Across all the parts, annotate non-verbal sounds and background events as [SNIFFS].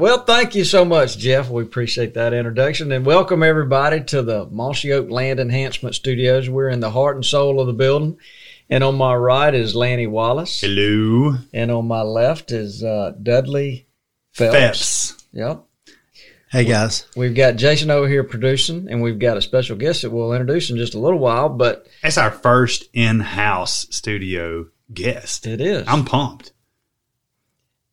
Well, thank you so much, Jeff. We appreciate that introduction and welcome everybody to the Mossy Oak Land Enhancement Studios. We're in the heart and soul of the building. And on my right is Lanny Wallace. Hello. And on my left is uh, Dudley Phelps. Phelps. Yep. Hey guys. We've got Jason over here producing, and we've got a special guest that we'll introduce in just a little while, but That's our first in house studio guest. it is. I'm pumped.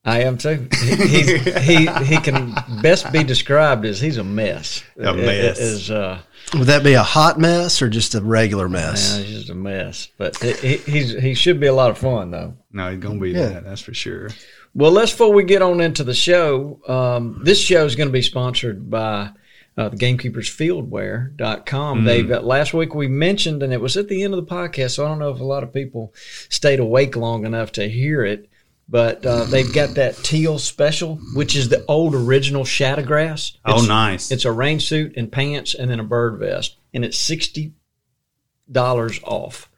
I am too. He, he's, he he can best be described as he's a mess. A mess. Is uh, Would that be a hot mess or just a regular mess? yeah, mess? he's just a mess. But he, he's he should be a lot of fun though. No, he's going to be Yeah. that. That's for sure. Well, let's before we get on into the show. Um, this show is going to be sponsored by uh, the GamekeepersFieldwear.com. They've uh, last week we mentioned, and it was at the end of the podcast, so I don't know if a lot of people stayed awake long enough to hear it. But uh, they've got that teal special, which is the old original Shadow Grass. Oh, nice. It's a rain suit and pants, and then a bird vest, and it's sixty dollars off.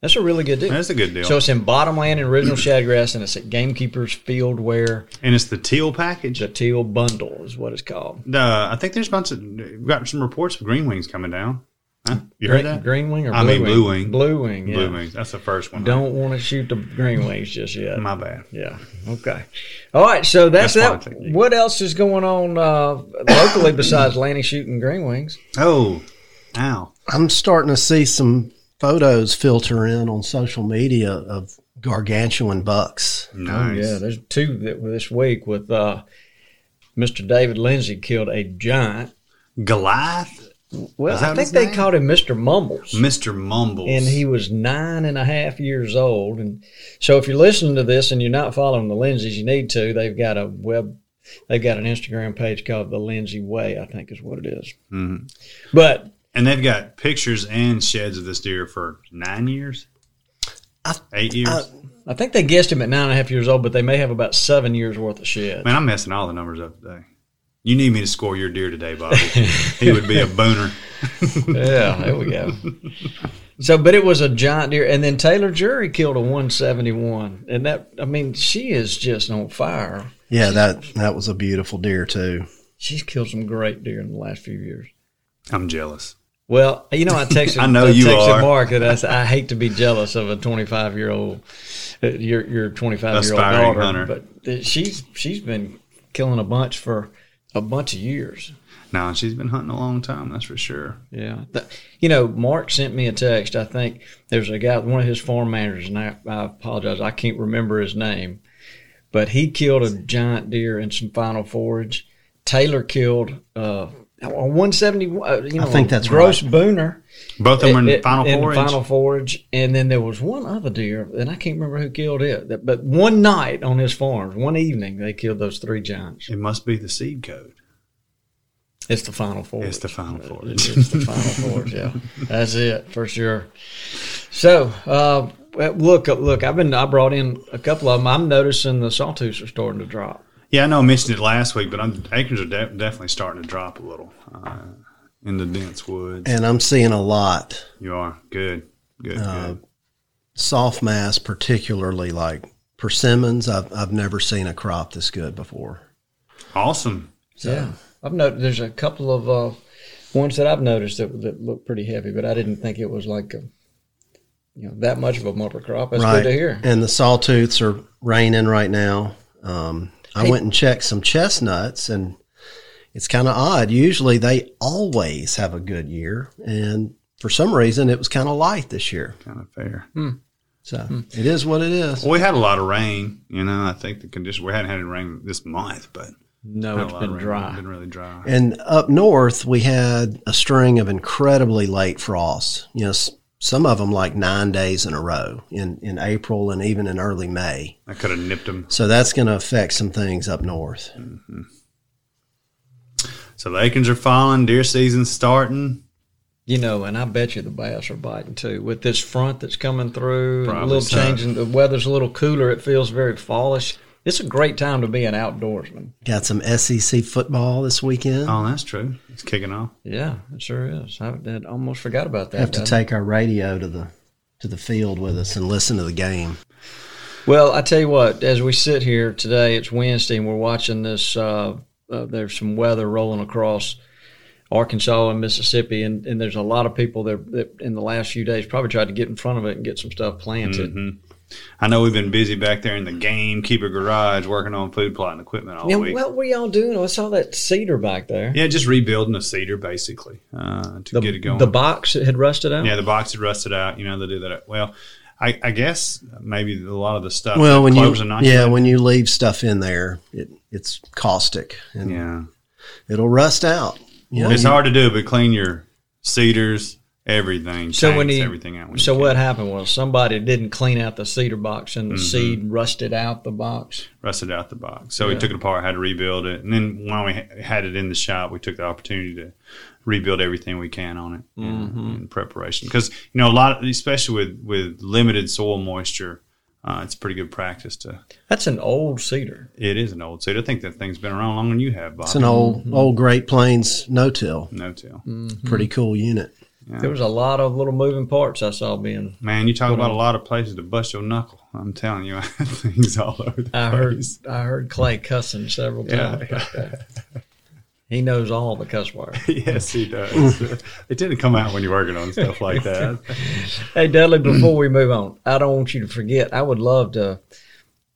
That's a really good deal. That's a good deal. So it's in Bottomland and original Shadow Grass, and it's at Gamekeepers Field Wear. and it's the teal package. The teal bundle is what it's called. Uh, I think there's a bunch of, got some reports of green wings coming down. Huh? You heard Green, that? green wing or I blue mean wing? blue wing. Blue wing. Yeah. Blue wings. That's the first one. Don't want to shoot the green wings just yet. My bad. Yeah. Okay. All right. So that's, That's that. fine. What else is going on uh, locally besides Lanny shooting green wings? Oh, ow. I'm starting to see some photos filter in on social media of gargantuan bucks. Nice. Oh yeah, there's two that were this week with uh, Mr. David Lindsay killed a giant. Goliath? Well, I think they name? called him Mr. Mumbles. Mr. Mumbles. and he was nine and a half years old. And so, if you're listening to this and you're not following the Lindsays, you need to. They've got a web, they've got an Instagram page called the Lindsay Way, I think is what it is. Mhm. But And they've got pictures and sheds of this deer for nine years? I- Eight years? I- I think they guessed him at nine and a half years old, but they may have about seven years worth of shed. Man, I'm messing all the numbers up today. You need me to score your deer today, Bobby. he would be a booner. [LAUGHS] yeah, there we go. So, but it was a giant deer, and then Taylor Drury killed a 171, and that I mean, she is just on fire. Yeah, that that was a beautiful deer too. She's killed some great deer in the last few years. I'm jealous. Well, you know, I texted. [LAUGHS] I know you texted are. Mark that I, said, I hate to be jealous of a 25 year old, uh, your your 25 year old daughter, hunter. but uh, she's she's been killing a bunch for a bunch of years. No, she's been hunting a long time, that's for sure. Yeah, Th- you know, Mark sent me a text. I think there's a guy, one of his farm managers, and I, I apologize, I can't remember his name, but he killed a giant deer in some final forage. Taylor killed uh, a 170. Uh, you know, think that's gross booner. Both of them were in It- final in forage. final forage, and then there was one other deer, and I can't remember who killed it. But one night on his farm, one evening, they killed those three giants. it must be the seed code. It's the final forage. It's the final forage. It's the final [LAUGHS] forage. Yeah, that's it for sure. So, uh, look, look, I've been I brought in a couple of them. I'm noticing the sawtooths are starting to drop. Yeah, I know I mentioned it last week, but I'm, acres are de- definitely starting to drop a little uh, in the dense woods. And I'm seeing a lot you are good, good, Uh, good. soft mass, particularly like persimmons. I've I've never seen a crop this good before. Awesome. yeah, I've noticed there's a couple of uh, ones that I've noticed that, that look pretty heavy, but I didn't think it was like a, you know that much of a bumper crop. That's right. good to hear. And the sawtooths are raining right now. Um, I went and checked some chestnuts, and it's kind of odd. Usually they always have a good year, and for some reason it was kind of light this year. Kind of fair. Hmm. So hmm. it is what it is. Well, we had a lot of rain. You know, I think the condition we hadn't had any rain this month, but No, had a it's lot of been dry. It's been really dry. And up north, we had a string of incredibly late frosts. You know, s- some of them like nine days in a row in, in April and even in early May. I could have nipped them. So that's going to affect some things up north. Mm-hmm. So the acorns are falling. Deer season's starting. You know, and I bet you the bass are biting too. With this front that's coming through, and a little so. change in the weather's a little cooler. It feels very fallish. It's a great time to be an outdoorsman. Got some SEC football this weekend. Oh, that's true. It's kicking off. Yeah, it sure is. I I'd almost forgot about that. have to doesn't it? take our radio to the to the field with us and listen to the game. Well, I tell you what, as we sit here today, it's Wednesday, and we're watching this. Uh, uh, there's some weather rolling across Arkansas and Mississippi, and, and there's a lot of people that, that in the last few days probably tried to get in front of it and get some stuff planted. Mm-hmm. I know we've been busy back there in the gamekeeper garage working on food plotting equipment all Yeah, week. what were y'all doing? I saw that seeder back there. yeah, just rebuilding a seeder basically uh, to the, get it going. the box had rusted out. yeah, the box had rusted out. You know, they do that. Well, I, I guess maybe a lot of the stuff. Well, when you are not yeah, when you leave stuff in there, it, it's caustic and yeah, it'll rust out. You know, it's you- hard to do, but clean your seeders, everything. So when he, everything out. When so what happened was somebody didn't clean out the seeder box, and the Mm-hmm. seed rusted out the box. rusted out the box. So we took it apart, had to rebuild it, and then while we had it in the shop, we took the opportunity to rebuild everything we can on it in, Mm-hmm. in preparation. Because you know a lot, especially with with limited soil moisture, uh, it's pretty good practice to. That's an old seeder. It is an old seeder. I think that thing's been around longer than you have, Bob. it's an old old Great Plains no till. no till. Pretty cool unit. There was a lot of little moving parts I saw being. Man, you talk about a lot of places to bust your knuckle. I'm telling you, [LAUGHS] I have things all over the I heard. I heard Clay cussing several times. that. He knows all the cuss words. [LAUGHS] yes, he does. it didn't come out when you're working on stuff like that. [LAUGHS] Hey Dudley, before we move on, I don't want you to forget. I would love to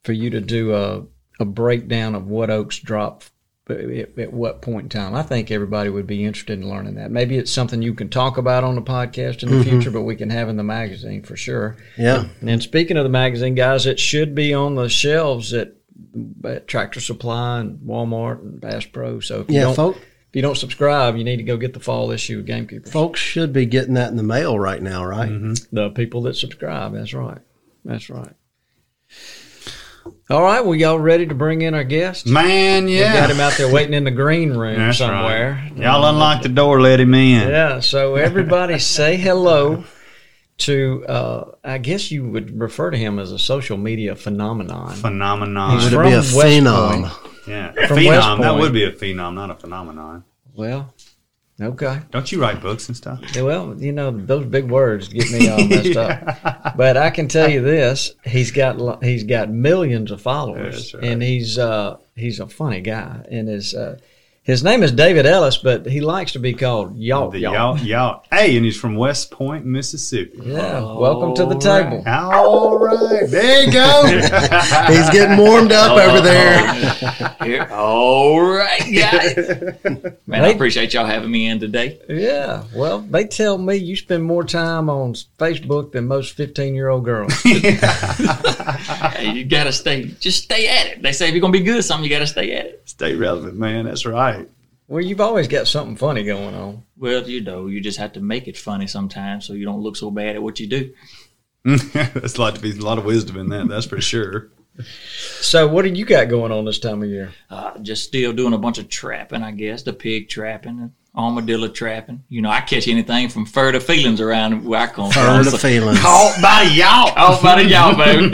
for you to do a a breakdown of what oaks drop at, at what point in time. I think everybody would be interested in learning that. Maybe it's something you can talk about on the podcast in the mm-hmm. future, but we can have in the magazine for sure. Yeah. And then speaking of the magazine, guys, it should be on the shelves at, at Tractor Supply and Walmart and Bass Pro. So if you Yeah, don't if you don't subscribe, you need to go get the fall issue of Gamekeeper. folks should be getting that in the mail right now, right? Mm-hmm. The people that subscribe. That's right. That's right. All right, we y'all ready to bring in our guest? Man, We yeah. got him out there waiting in the green room [LAUGHS] That's somewhere. right. Y'all unlock the door, let him in. Yeah, so everybody [LAUGHS] say hello to, uh, I guess you would refer to him as a social media phenomenon. Phenomenon. He's Would from be a West phenom? Point. yeah. from West phenom. That would be a phenom, not a phenomenon. Well, okay. Don't you write books and stuff? Yeah, Well, you know those big words get me all messed [LAUGHS] up. But I can tell you [LAUGHS] this: he's got lo- he's got millions of followers, right. and he's uh, he's a funny guy. And his uh, his name is David Ellis, but he likes to be called Y'all. The Y'all. y'all, y'all. Hey, and he's from West Point, Mississippi. Yeah, welcome to the table. All right. There you go. [LAUGHS] He's getting warmed up over there. Here. All right, guys. [LAUGHS] Man, I appreciate y'all having me in today. Yeah, well, they tell me you spend more time on Facebook than most fifteen-year-old girls. [LAUGHS] Hey, you gotta stay, just stay at it. They say if you're gonna be good at something, you gotta stay at it. Stay relevant, man. That's right. Well, you've always got something funny going on. Well, you know, you just have to make it funny sometimes, so you don't look so bad at what you do. [LAUGHS] There's a lot to be a lot of wisdom in that. That's for sure. So, what do you got going on this time of year? Uh, just still doing a bunch of trapping, I guess, the pig trapping, and armadillo trapping. You know, I catch anything from fur to feelings around where I come Fur from. to feelings. Caught by y'all. Caught by the y'all, baby.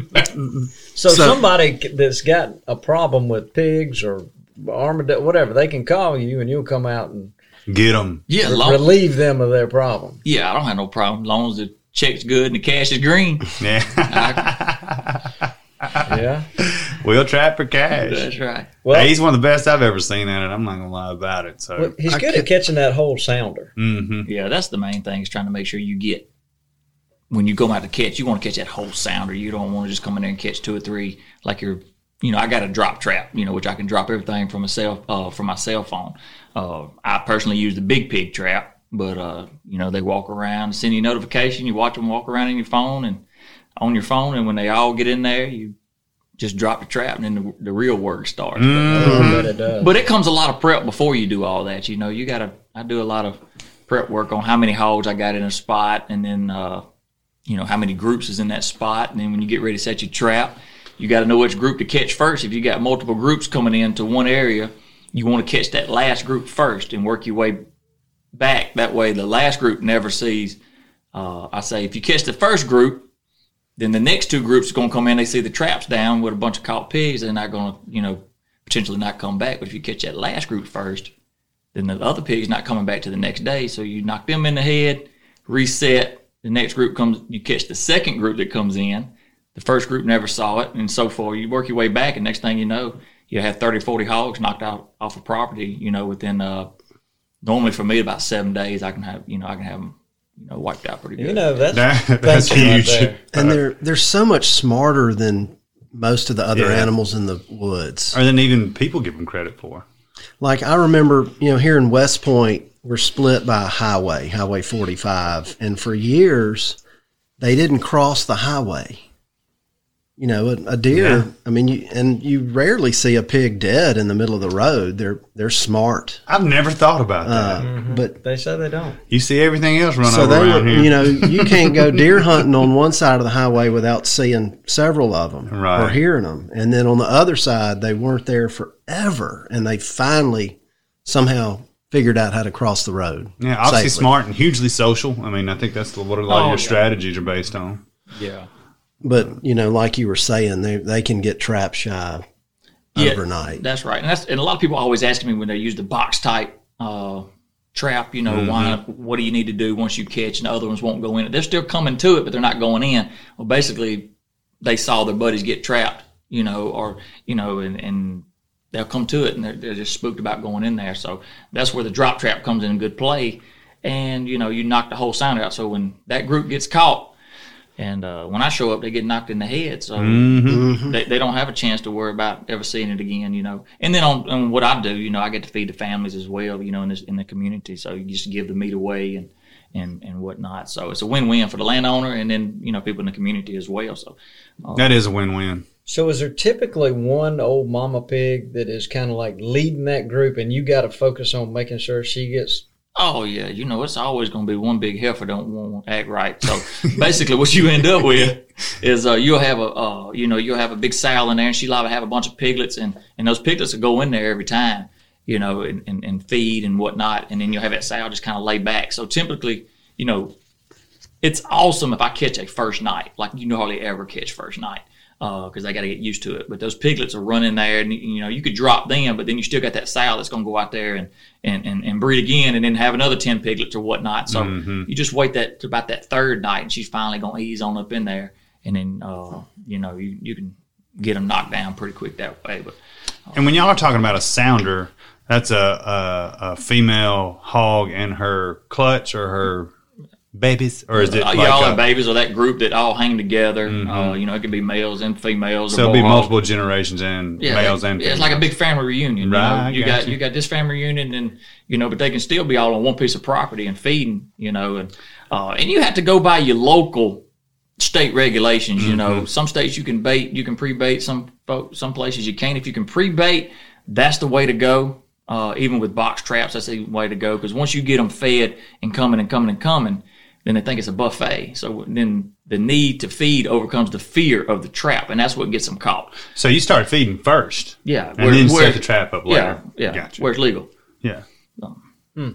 [LAUGHS] So, So- somebody that's got a problem with pigs or armadillo, whatever, they can call you and you'll come out and Get them. yeah, re- long, relieve them of their problem. yeah, I don't have no problem as long as the check's good and the cash is green. [LAUGHS] Yeah. Yeah. we'll trap for cash. That's right. Well, Hey, he's one of the best I've ever seen at it. I'm not gonna lie about it. So, well, he's I good could- at catching that whole sounder. hmm Yeah, that's the main thing is trying to make sure you get when you go out to catch, you want to catch that whole sounder. You don't want to just come in there and catch two or three like you're. You know, I got a drop trap. You know, which I can drop everything from a cell uh, from my cell phone. Uh, I personally use the big pig trap, but uh, you know they walk around, send you a notification. You watch them walk around in your phone and on your phone, and when they all get in there, you just drop the trap, and then the, the real work starts. But, I bet it does. but it comes a lot of prep before you do all that. You know, you gotta. I do a lot of prep work on how many holes I got in a spot, and then uh, you know how many groups is in that spot, and then when you get ready to set your trap, you got to know which group to catch first. If you got multiple groups coming into one area, you want to catch that last group first and work your way back. That way, the last group never sees. Uh, I say if you catch the first group, then the next two groups are going to come in. They see the traps down with a bunch of caught pigs. They're not going to, you know, potentially not come back. But if you catch that last group first, then the other pig's not coming back to the next day. So you knock them in the head, reset. The next group comes. You catch the second group that comes in. The first group never saw it, and so forth. You work your way back, and next thing you know, you have 30, 40 hogs knocked out off of property. You know, within uh, normally for me about seven days, I can have you know I can have them you know wiped out pretty good. you know that's That- that's thinking right huge. there. and they're they're so much smarter than most of the other Yeah. animals in the woods. Or than even people give them credit for. Like I remember, you know, here in West Point, we're split by a highway, Highway 45, and for years they didn't cross the highway. You know, a, a deer. Yeah. I mean, you and you rarely see a pig dead in the middle of the road. They're they're smart, I've never thought about that. uh, but They say they don't. you see everything else run so over they around here. you know, you [LAUGHS] can't go deer hunting on one side of the highway without seeing several of them Right. or hearing them. And then on the other side, they weren't there forever, and they finally somehow figured out how to cross the road. yeah, obviously safely. smart and hugely social. I mean, I think that's what a lot of Oh, your yeah. strategies are based on. yeah. But you know, like you were saying, they they can get trap shy Yeah, overnight. That's right, and that's and a lot of people always ask me when they use the box type uh, trap. You know, why? What do you need to do once you catch? And the other ones won't go in. They're still coming to it, but they're not going in. Well, basically, they saw their buddies get trapped. You know, or you know, and and they'll come to it, and they're, they're just spooked about going in there. So that's where the drop trap comes in good play. And you know, you knock the whole sound out. So when that group gets caught. And uh, when I show up, they get knocked in the head. So mm-hmm. Mm-hmm. they, they don't have a chance to worry about ever seeing it again, you know. And then on, on what I do, you know, I get to feed the families as well, you know, in this in the community. So you just give the meat away and and and whatnot. So it's a win win for the landowner and then you know people in the community as well. So uh, That is a win-win. So is there typically one old mama pig that is kind of like leading that group, and you got to focus on making sure she gets? Oh yeah, you know it's always going to be one big heifer don't want to act right. So basically, what you end up with is uh, you'll have a uh, you know you'll have a big sow in there, and she'll have a bunch of piglets, and and those piglets will go in there every time, you know, and, and, and feed and whatnot, and then you'll have that sow just kind of lay back. So typically, you know, it's awesome if I catch a first night, like you hardly ever catch first night. Uh, because they got to get used to it, but those piglets are running there, and you know you could drop them, but then you still got that sow that's going to go out there and, and, and, and breed again, and then have another ten piglets or whatnot. So mm-hmm. you just wait that to about that third night, and she's finally going to ease on up in there, and then uh, you know you, you can get them knocked down pretty quick that way. But uh, And when y'all are talking about a sounder, that's a, a, a female hog and her clutch or her babies, or is it uh, like y'all and babies or that group that all hang together. Uh, you know, it could be males and females. so or it'll be multiple generations and yeah, males it- and yeah, it's like a big family reunion. You, Right, know? You got you. you got this family reunion, and you know, but they can still be all on one piece of property and feeding. You know, and uh, and you have to go by your local state regulations. You Mm-hmm. know, some states you can bait, you can pre-bait. Some some places you can't. If you can pre-bait, that's the way to go. Uh, even with box traps, that's the way to go because once you get them fed and coming and coming and coming, then they think it's a buffet. So then the need to feed overcomes the fear of the trap, and that's what gets them caught. So you start feeding first, Yeah, and then set the trap up yeah, later. yeah, gotcha. where it's legal. Yeah, um, hmm.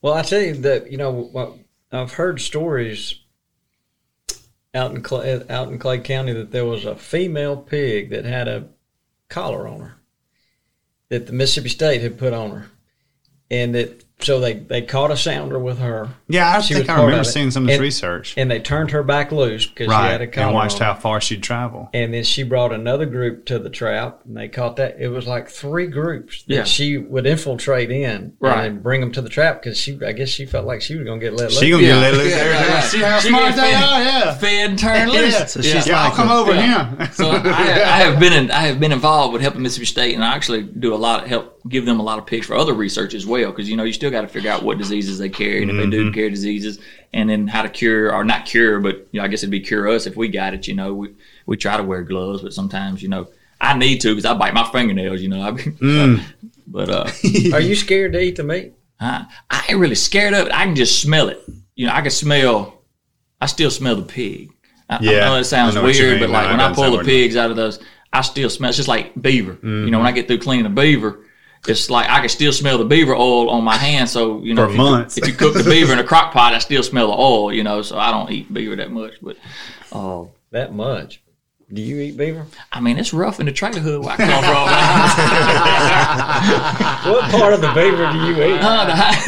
Well, I tell you that you know what I've heard stories out in Clay, out in Clay County that there was a female pig that had a collar on her that the Mississippi State had put on her, and that so they they caught a sounder with her. Yeah, I She think was I remember seeing some of this And- research. and they turned her back loose because she had a collar And watched on. how far she'd travel. And then she brought another group to the trap, and they caught that. It was like three groups that Yeah. she would infiltrate in, Right. and bring them to the trap because she, I guess, she felt like she was gonna get let loose. She gonna Yeah. get let loose Yeah, every right, time. right. See how She smart they fed- are, yeah. Fed and turned loose. So she's Yeah, I'll like come over Yeah. here. So I, I have been in, I have been involved with helping Mississippi State, and I actually do a lot of help give them a lot of picks for other research as well, because you know you still got to figure out what diseases they carry and if they do carry diseases, and then how to cure or not cure, but you know I guess it'd be cure us if we got it. You know we we try to wear gloves, but sometimes you know I need to because I bite my fingernails. You know, I, but uh, [LAUGHS] Are you scared to eat the meat? I, I ain't really scared of it. I can just smell it. You know, I can smell. I still smell the pig. I, I Yeah, know it sounds know weird, but like No, when I pull the pigs out of those, I still smell. It's just like beaver. You know, when I get through cleaning the beaver, it's like I can still smell the beaver oil on my hand. So you know, For if you cook- months. if you cook the beaver in a [LAUGHS] crock pot, I still smell the oil. You know, so I don't eat beaver that much. But uh, That much? Do you eat beaver? I mean, it's rough in the trailer hood where I come from. [LAUGHS] What part of the beaver do you eat? Uh, the high-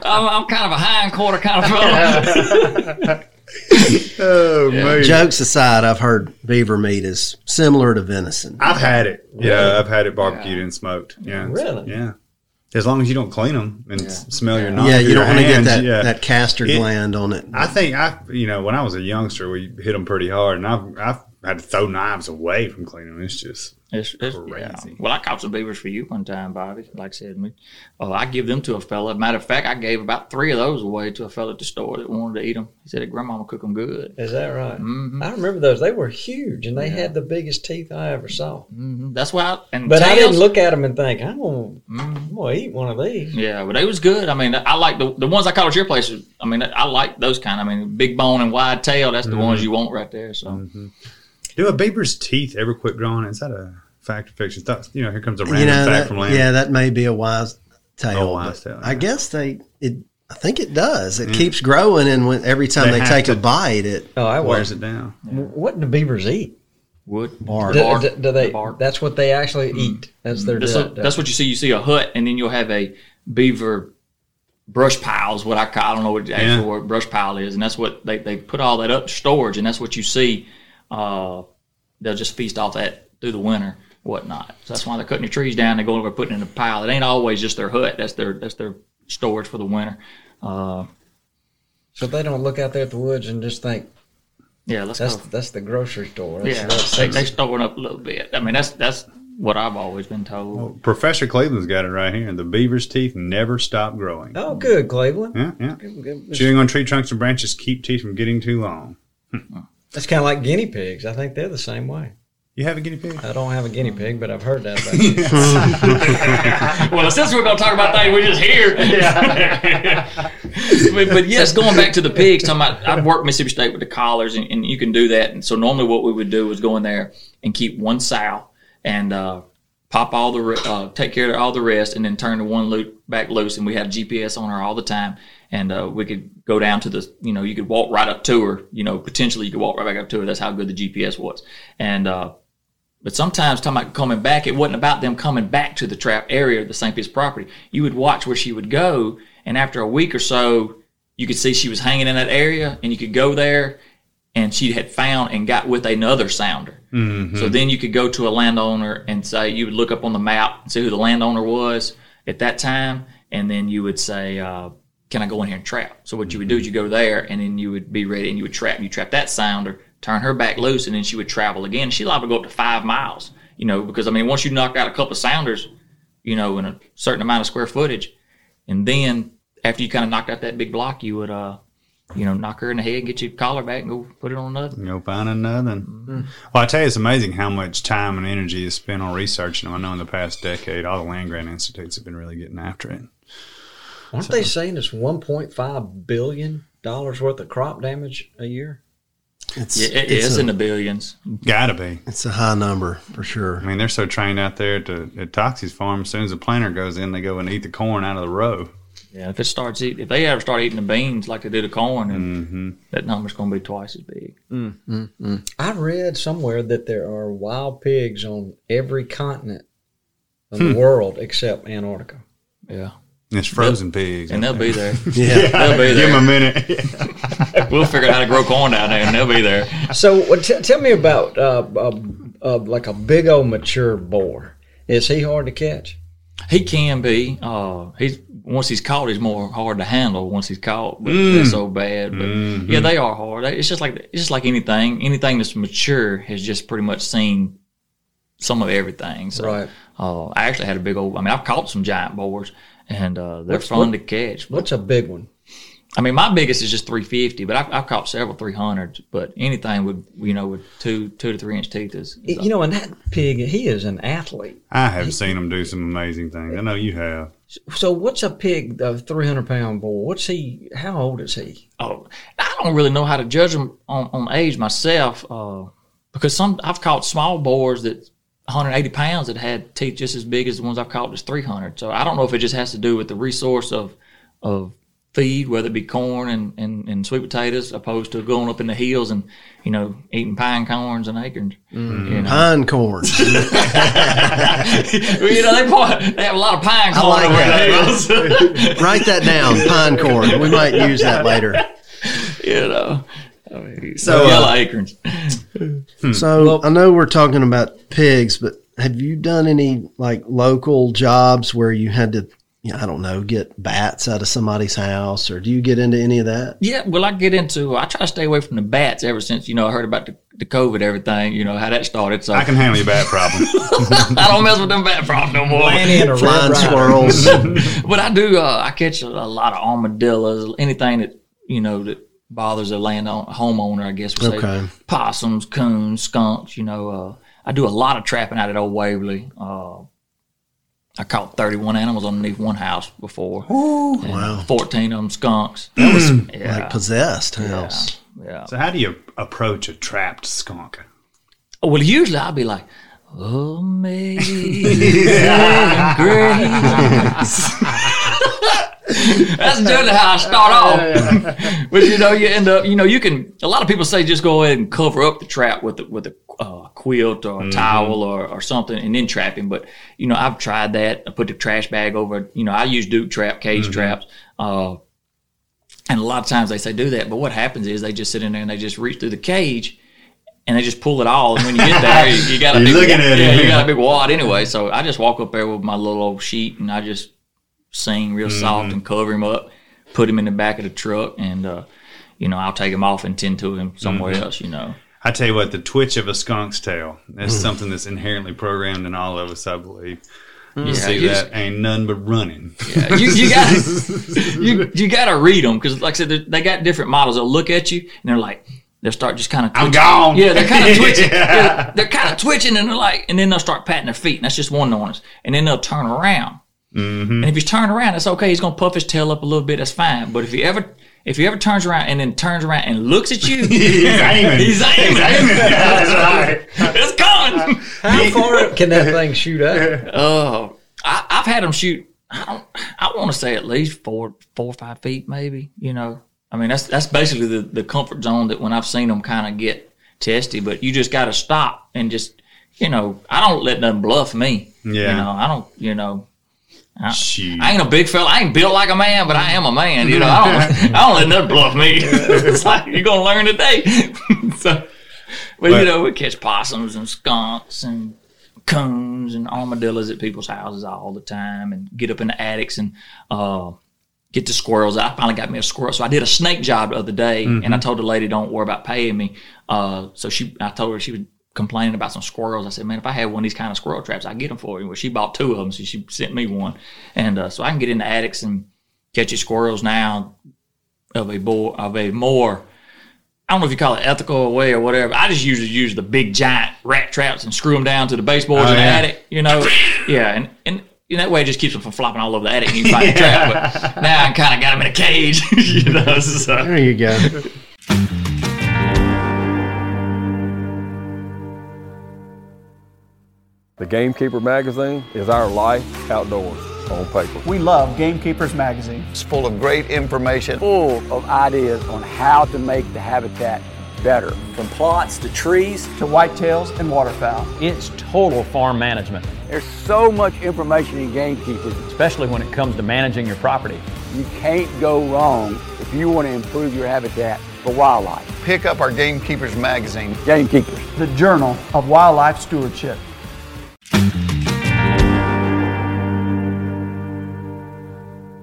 [LAUGHS] I'm, I'm kind of a hind quarter kind of fella. [LAUGHS] Oh, man. Jokes aside, I've heard beaver meat is similar to venison. I've had it. Yeah, I've had it barbecued and smoked. Yeah. Really? Yeah. As long as you don't clean them and s- smell your knife. yeah, you don't want to get that, yeah. that castor It- gland on it. I think I, you know, when I was a youngster, we hit them pretty hard, and I've I've had to throw knives away from cleaning them. It's just It's, it's yeah. Well, I caught some beavers for you one time, Bobby. Like I said, me, oh, I give them to a fella. Matter of fact, I gave about three of those away to a fella at the store that wanted to eat them. He said, that "Grandmama cook them good." Is that right? Mm-hmm. I remember those. They were huge, and they had the biggest teeth I ever saw. hmm That's why. I, and But I didn't look at them and think, I'm gonna, I'm gonna eat one of these. Yeah, but they was good. I mean, I like the the ones I caught at your place. I mean, I like those kind. I mean, big bone and wide tail. That's the Mm-hmm. ones you want right there. So do a beaver's teeth ever quit growing? Is that a fact or fiction? Thought, you know, here comes a random you know, fact that, from Landon. yeah, that may be a wise tale. A wise but tale, I guess they it. I think it does. It keeps growing, and when every time They they, take to- a bite, it Oh, I wears it down. What do beavers eat? wood Bark. Do, do- do they? The bark. That's what they actually eat. That's their. That's, diet. what, that's what you see. You see a hut, and then you'll have a beaver brush pile. Is what I call. I don't know what the actual Yeah. word brush pile is, and that's what they, they put all that up storage, and that's what you see. Uh, they'll just feast off that through the winter, whatnot. So that's why they're cutting the trees down. They go over and putting in a pile. It ain't always just their hut. That's their that's their storage for the winter. Uh, So they don't look out there at the woods and just think yeah, let's that's go. that's the grocery store. That's, Yeah, that's, they, they storing up a little bit. I mean, that's that's what I've always been told. Professor Cleveland's got it right here. The beaver's teeth never stop growing. oh, good, Cleveland. Yeah, yeah. It's, Chewing on tree trunks and branches keep teeth from getting too long. That's kind of like guinea pigs. I think they're the same way. You have a guinea pig? I don't have a guinea pig, but I've heard that about [LAUGHS] [LAUGHS] well, since we're going to talk about things we just hear. [LAUGHS] but, but yes, going back to the pigs, talking about, I've worked Mississippi State with the collars, and, and you can do that. And so normally what we would do was go in there and keep one sow and uh, pop all the, uh, take care of all the rest, and then turn the one loop back loose. And we had GPS on her all the time. And uh, we could go down to the, you know, you could walk right up to her. You know, potentially you could walk right back up to her. That's how good the GPS was. And uh, but sometimes talking about coming back, it wasn't about them coming back to the trap area of the St. Peter's property. You would watch where she would go, and after a week or so, you could see she was hanging in that area, and you could go there, and she had found and got with another sounder. So then you could go to a landowner and say you would look up on the map and see who the landowner was at that time, and then you would say, uh, "Can I go in here and trap?" So what you would do is you go there, and then you would be ready, and you would trap. You trap that sounder, turn her back loose, and then she would travel again. She'd liable to go up to five miles, you know, because I mean, once you knock out a couple of sounders, you know, in a certain amount of square footage, and then after you kind of knocked out that big block, you would, uh, you know, knock her in the head, get your collar back, and go put it on another. Go find another. Mm-hmm. Well, I tell you, it's amazing how much time and energy is spent on researching them. I know in the past decade, all the land grant institutes have been really getting after it. Aren't they saying it's 1.5 billion dollars worth of crop damage a year? it's Yeah, it it's is a, in the billions. Gotta be. it's a high number for sure. I mean, they're so trained out there at, the, at Toxie's farm. As soon as the planter goes in, they go and eat the corn out of the row. Yeah, if it starts eat, if they ever start eating the beans like they do the corn, then Mm-hmm. that number's going to be twice as big. I read somewhere that there are wild pigs on every continent of Hmm. the world except Antarctica. Yeah. It's frozen pigs. And they'll be there. [LAUGHS] Yeah. They'll be Give them a minute. [LAUGHS] We'll figure out how to grow corn down there, and they'll be there. So, t- tell me about uh, uh, uh, like a big old mature boar. Is he hard to catch? He can be. Uh, he's once he's caught, he's more hard to handle. Once he's caught, but they're so bad. But yeah, they are hard. It's just like it's just like anything. Anything that's mature has just pretty much seen some of everything. So, Right. Uh, I actually had a big old. I mean, I've caught some giant boars, and uh, they're What's- fun what- to catch. What's a big one? I mean, my biggest is just 350, but I've, I've caught several 300s. But anything with you know with two two to three inch teeth is, is You know, and that pig, he is an athlete. I have seen him do some amazing things. I know you have. So, what's a pig, a three hundred pound boar? What's he? How old is he? Oh, I don't really know how to judge them on, on age myself, uh, because some I've caught small boars that 180 pounds that had teeth just as big as the ones I've caught that's 300. So I don't know if it just has to do with the resource of of feed, whether it be corn and, and, and sweet potatoes, opposed to going up in the hills and you know eating pine corns and acorns. You know, Pine corn. [LAUGHS] Well, you know they, probably, they have a lot of pine corn like over that. in the hills. [LAUGHS] Write that down. Pine corn. We might use that later. you know. I mean, So, uh, acorns. So I know we're talking about pigs, but have you done any like local jobs where you had to, you know, I don't know, get bats out of somebody's house, or do you get into any of that? Yeah, well, I get into. I try to stay away from the bats ever since you know I heard about the, the COVID everything. You know how that started. So I can handle your bat problem. [LAUGHS] I don't mess with them bat problems no more. Lanny and a Flying squirrels. [LAUGHS] But I do. Uh, I catch a, a lot of armadillos. Anything that you know that bothers a land on, homeowner, I guess. Would say. Okay. Possums, coons, skunks. You know, uh, I do a lot of trapping out at Old Waverly. Uh, I caught 31 animals underneath one house before. And Wow. 14 of them skunks. That mm. yeah. like possessed house. yeah. so, how do you approach a trapped skunk? Oh, well, usually I'll be like, amazing [LAUGHS] grace. [LAUGHS] [LAUGHS] That's generally how I start off. [LAUGHS] but you know, you end up, you know, you can. A lot of people say just go ahead and cover up the trap with the, with a uh, quilt or a towel or, or something, and then trap him. But you know, I've tried that. I put the trash bag over. You know, I use Duke trap, cage traps. Uh, and a lot of times they say do that, but what happens is they just sit in there and they just reach through the cage and they just pull it all. And when you get there, [LAUGHS] you, you got a You're big looking wa- at yeah, you got a big wad anyway. So I just walk up there with my little old sheet and I just sing real Mm-hmm. soft and cover him up, put him in the back of the truck, and uh, you know I'll take him off and tend to him somewhere Mm-hmm. else. You know. I tell you what, the twitch of a skunk's tail, that's something that's inherently programmed in all of us, I believe. You Yeah, see you that, ain't none but running. Yeah, you, you [LAUGHS] got you you got to read them because, like I said, they- they got different models. They'll look at you and they're like, they'll start just kind of. I'm gone. Yeah, they're kind of [LAUGHS] twitching. Yeah. yeah, they're kind of twitching, and they're like, and then they'll start patting their feet, and that's just one noise. And then they'll turn around, Mm-hmm. and if he's turned around, it's okay. He's gonna puff his tail up a little bit. That's fine. But if he ever if he ever turns around and then turns around and looks at you, [LAUGHS] [LAUGHS] He's aiming. he's aiming. [LAUGHS] That's right. it's coming. How far can that thing shoot up? Oh, I, I've had them shoot. I don't. I want to say at least four, four or five feet, maybe. You know, I mean that's that's basically the the comfort zone that when I've seen them kind of get testy. But you just got to stop and just, you know, I don't let them bluff me. Yeah. You know, I don't. You know. I, I ain't a big fella. I ain't built like a man, but I am a man. You know, I don't. [LAUGHS] [LAUGHS] I don't let nothing bluff me. [LAUGHS] it's like you're gonna learn today. so, but, you know, we catch possums and skunks and coons and armadillos at people's houses all the time, and get up in the attics and uh, get the squirrels. I finally got me a squirrel, so I did a snake job the other day, and I told the lady, "Don't worry about paying me." Uh, so she, I told her she was complaining about some squirrels. I said, "Man, if I had one of these kind of squirrel traps, I'd get them for you." Well, she bought two of them, so she sent me one, and uh, so I can get in the attics and catch squirrels now of a bo- of a more. I don't know if you call it ethical way or whatever. I just usually use the big giant rat traps and screw them down to the baseboards Oh, in the yeah. attic. You know, yeah, and and. In that way, it just keeps them from flopping all over the attic and you find the trap. But [LAUGHS] now I kind of got them in a cage, [LAUGHS] you know. So. There you go. The Gamekeeper magazine is our life outdoors on paper. We love Gamekeepers Magazine. It's full of great information. Full of ideas on how to make the habitat better. From plots to trees to whitetails and waterfowl. It's total farm management. There's so much information in Gamekeepers, especially when it comes to managing your property. You can't go wrong if you want to improve your habitat for wildlife. Pick up our Gamekeepers magazine. Gamekeepers, the journal of wildlife stewardship.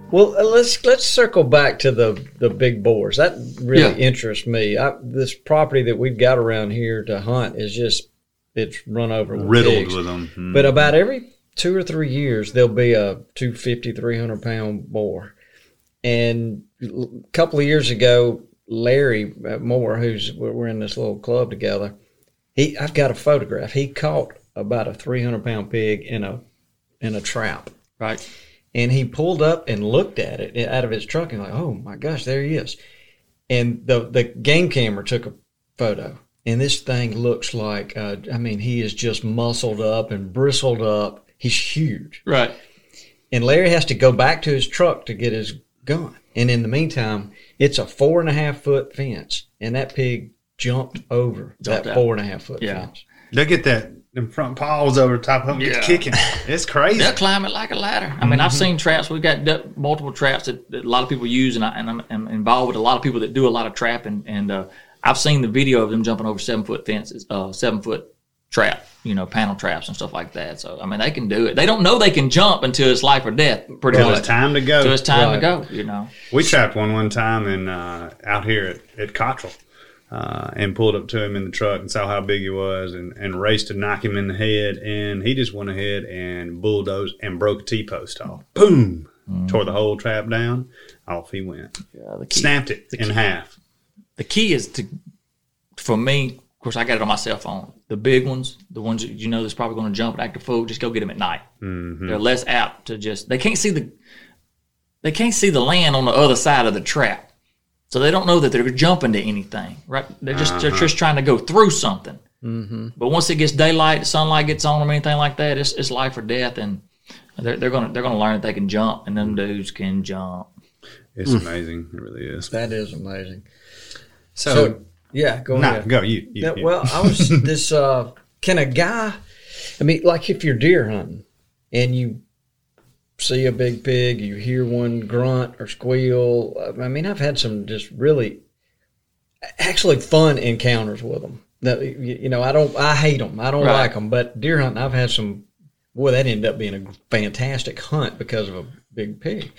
Well, uh, let's let's circle back to the the big boars. That really yeah. interests me. I, this property that we've got around here to hunt is just it's run over with riddled pigs. with them. Mm. But about every two or three years, there'll be a 250, 300 pound boar. And a couple of years ago, Larry Moore, who's we're in this little club together, he I've got a photograph. He caught about a 300 pound pig in a in a trap. Right and he pulled up and looked at it out of his truck and like, oh my gosh, there he is. And the the game camera took a photo, and this thing looks like, uh, I mean, he is just muscled up and bristled up. He's huge, right? And Larry has to go back to his truck to get his gun. And in the meantime, it's a four and a half foot fence, and that pig jumped over jumped that out. four and a half foot yeah. fence. Look at that them front paws over the top of them, yeah. kicking. It's crazy. They'll climb it like a ladder. I mean, mm-hmm. I've seen traps. We've got multiple traps that, that, a lot of people use, and, I, am involved with a lot of people that do a lot of trapping. And uh, I've seen the video of them jumping over seven foot fences, uh, seven foot trap, you know, panel traps and stuff like that. So I mean, they can do it. They don't know they can jump until it's life or death. Pretty well, much. It's time to go. So it's time right. to go. You know. We trapped one one time and uh, out here at, at Cottrell uh, and pulled up to him in the truck and saw how big he was and, and raced to knock him in the head. And he just went ahead and bulldozed and broke a T post off. Boom! Mm. Tore the whole trap down. Off he went. Yeah, key, Snapped it in key, half. The key is to, for me, of course, I got it on my cell phone. The big ones, the ones that you know that's probably going to jump and act a fool, just go get them at night. Mm-hmm. They're less apt to just, they can't see the, they can't see the land on the other side of the trap. So they don't know that they're jumping to anything, right? They're just uh-huh. they're just trying to go through something. Mm-hmm. But once it gets daylight, sunlight gets on them, anything like that, it's, it's life or death, and they're, they're gonna they're gonna learn that they can jump, and them dudes can jump. It's mm. amazing. It really is. That is amazing. So, so yeah, go nah, ahead. Go you. you, yeah, you. Well, I was [LAUGHS] this. Uh, can a guy? I mean, like if you're deer hunting and you see a big pig, you hear one grunt or squeal. I mean, I've had some just really, actually fun encounters with them. That you know, I don't, I hate them. I don't right. like them. But deer hunting, I've had some. Boy, that ended up being a fantastic hunt because of a big pig.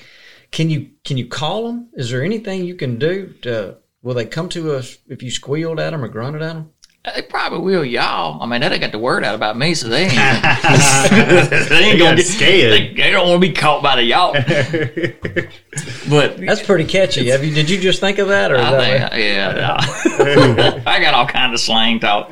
Can you can you call them? Is there anything you can do to? Will they come to us if you squealed at them or grunted at them? They probably will, y'all. I mean, they got the word out about me, so they ain't. [LAUGHS] they ain't gonna get scared. They, they don't want to be caught by the y'all. [LAUGHS] but that's pretty catchy. Have you? Did you just think of that, or that think, yeah? No. [LAUGHS] I got all kind of slang talk.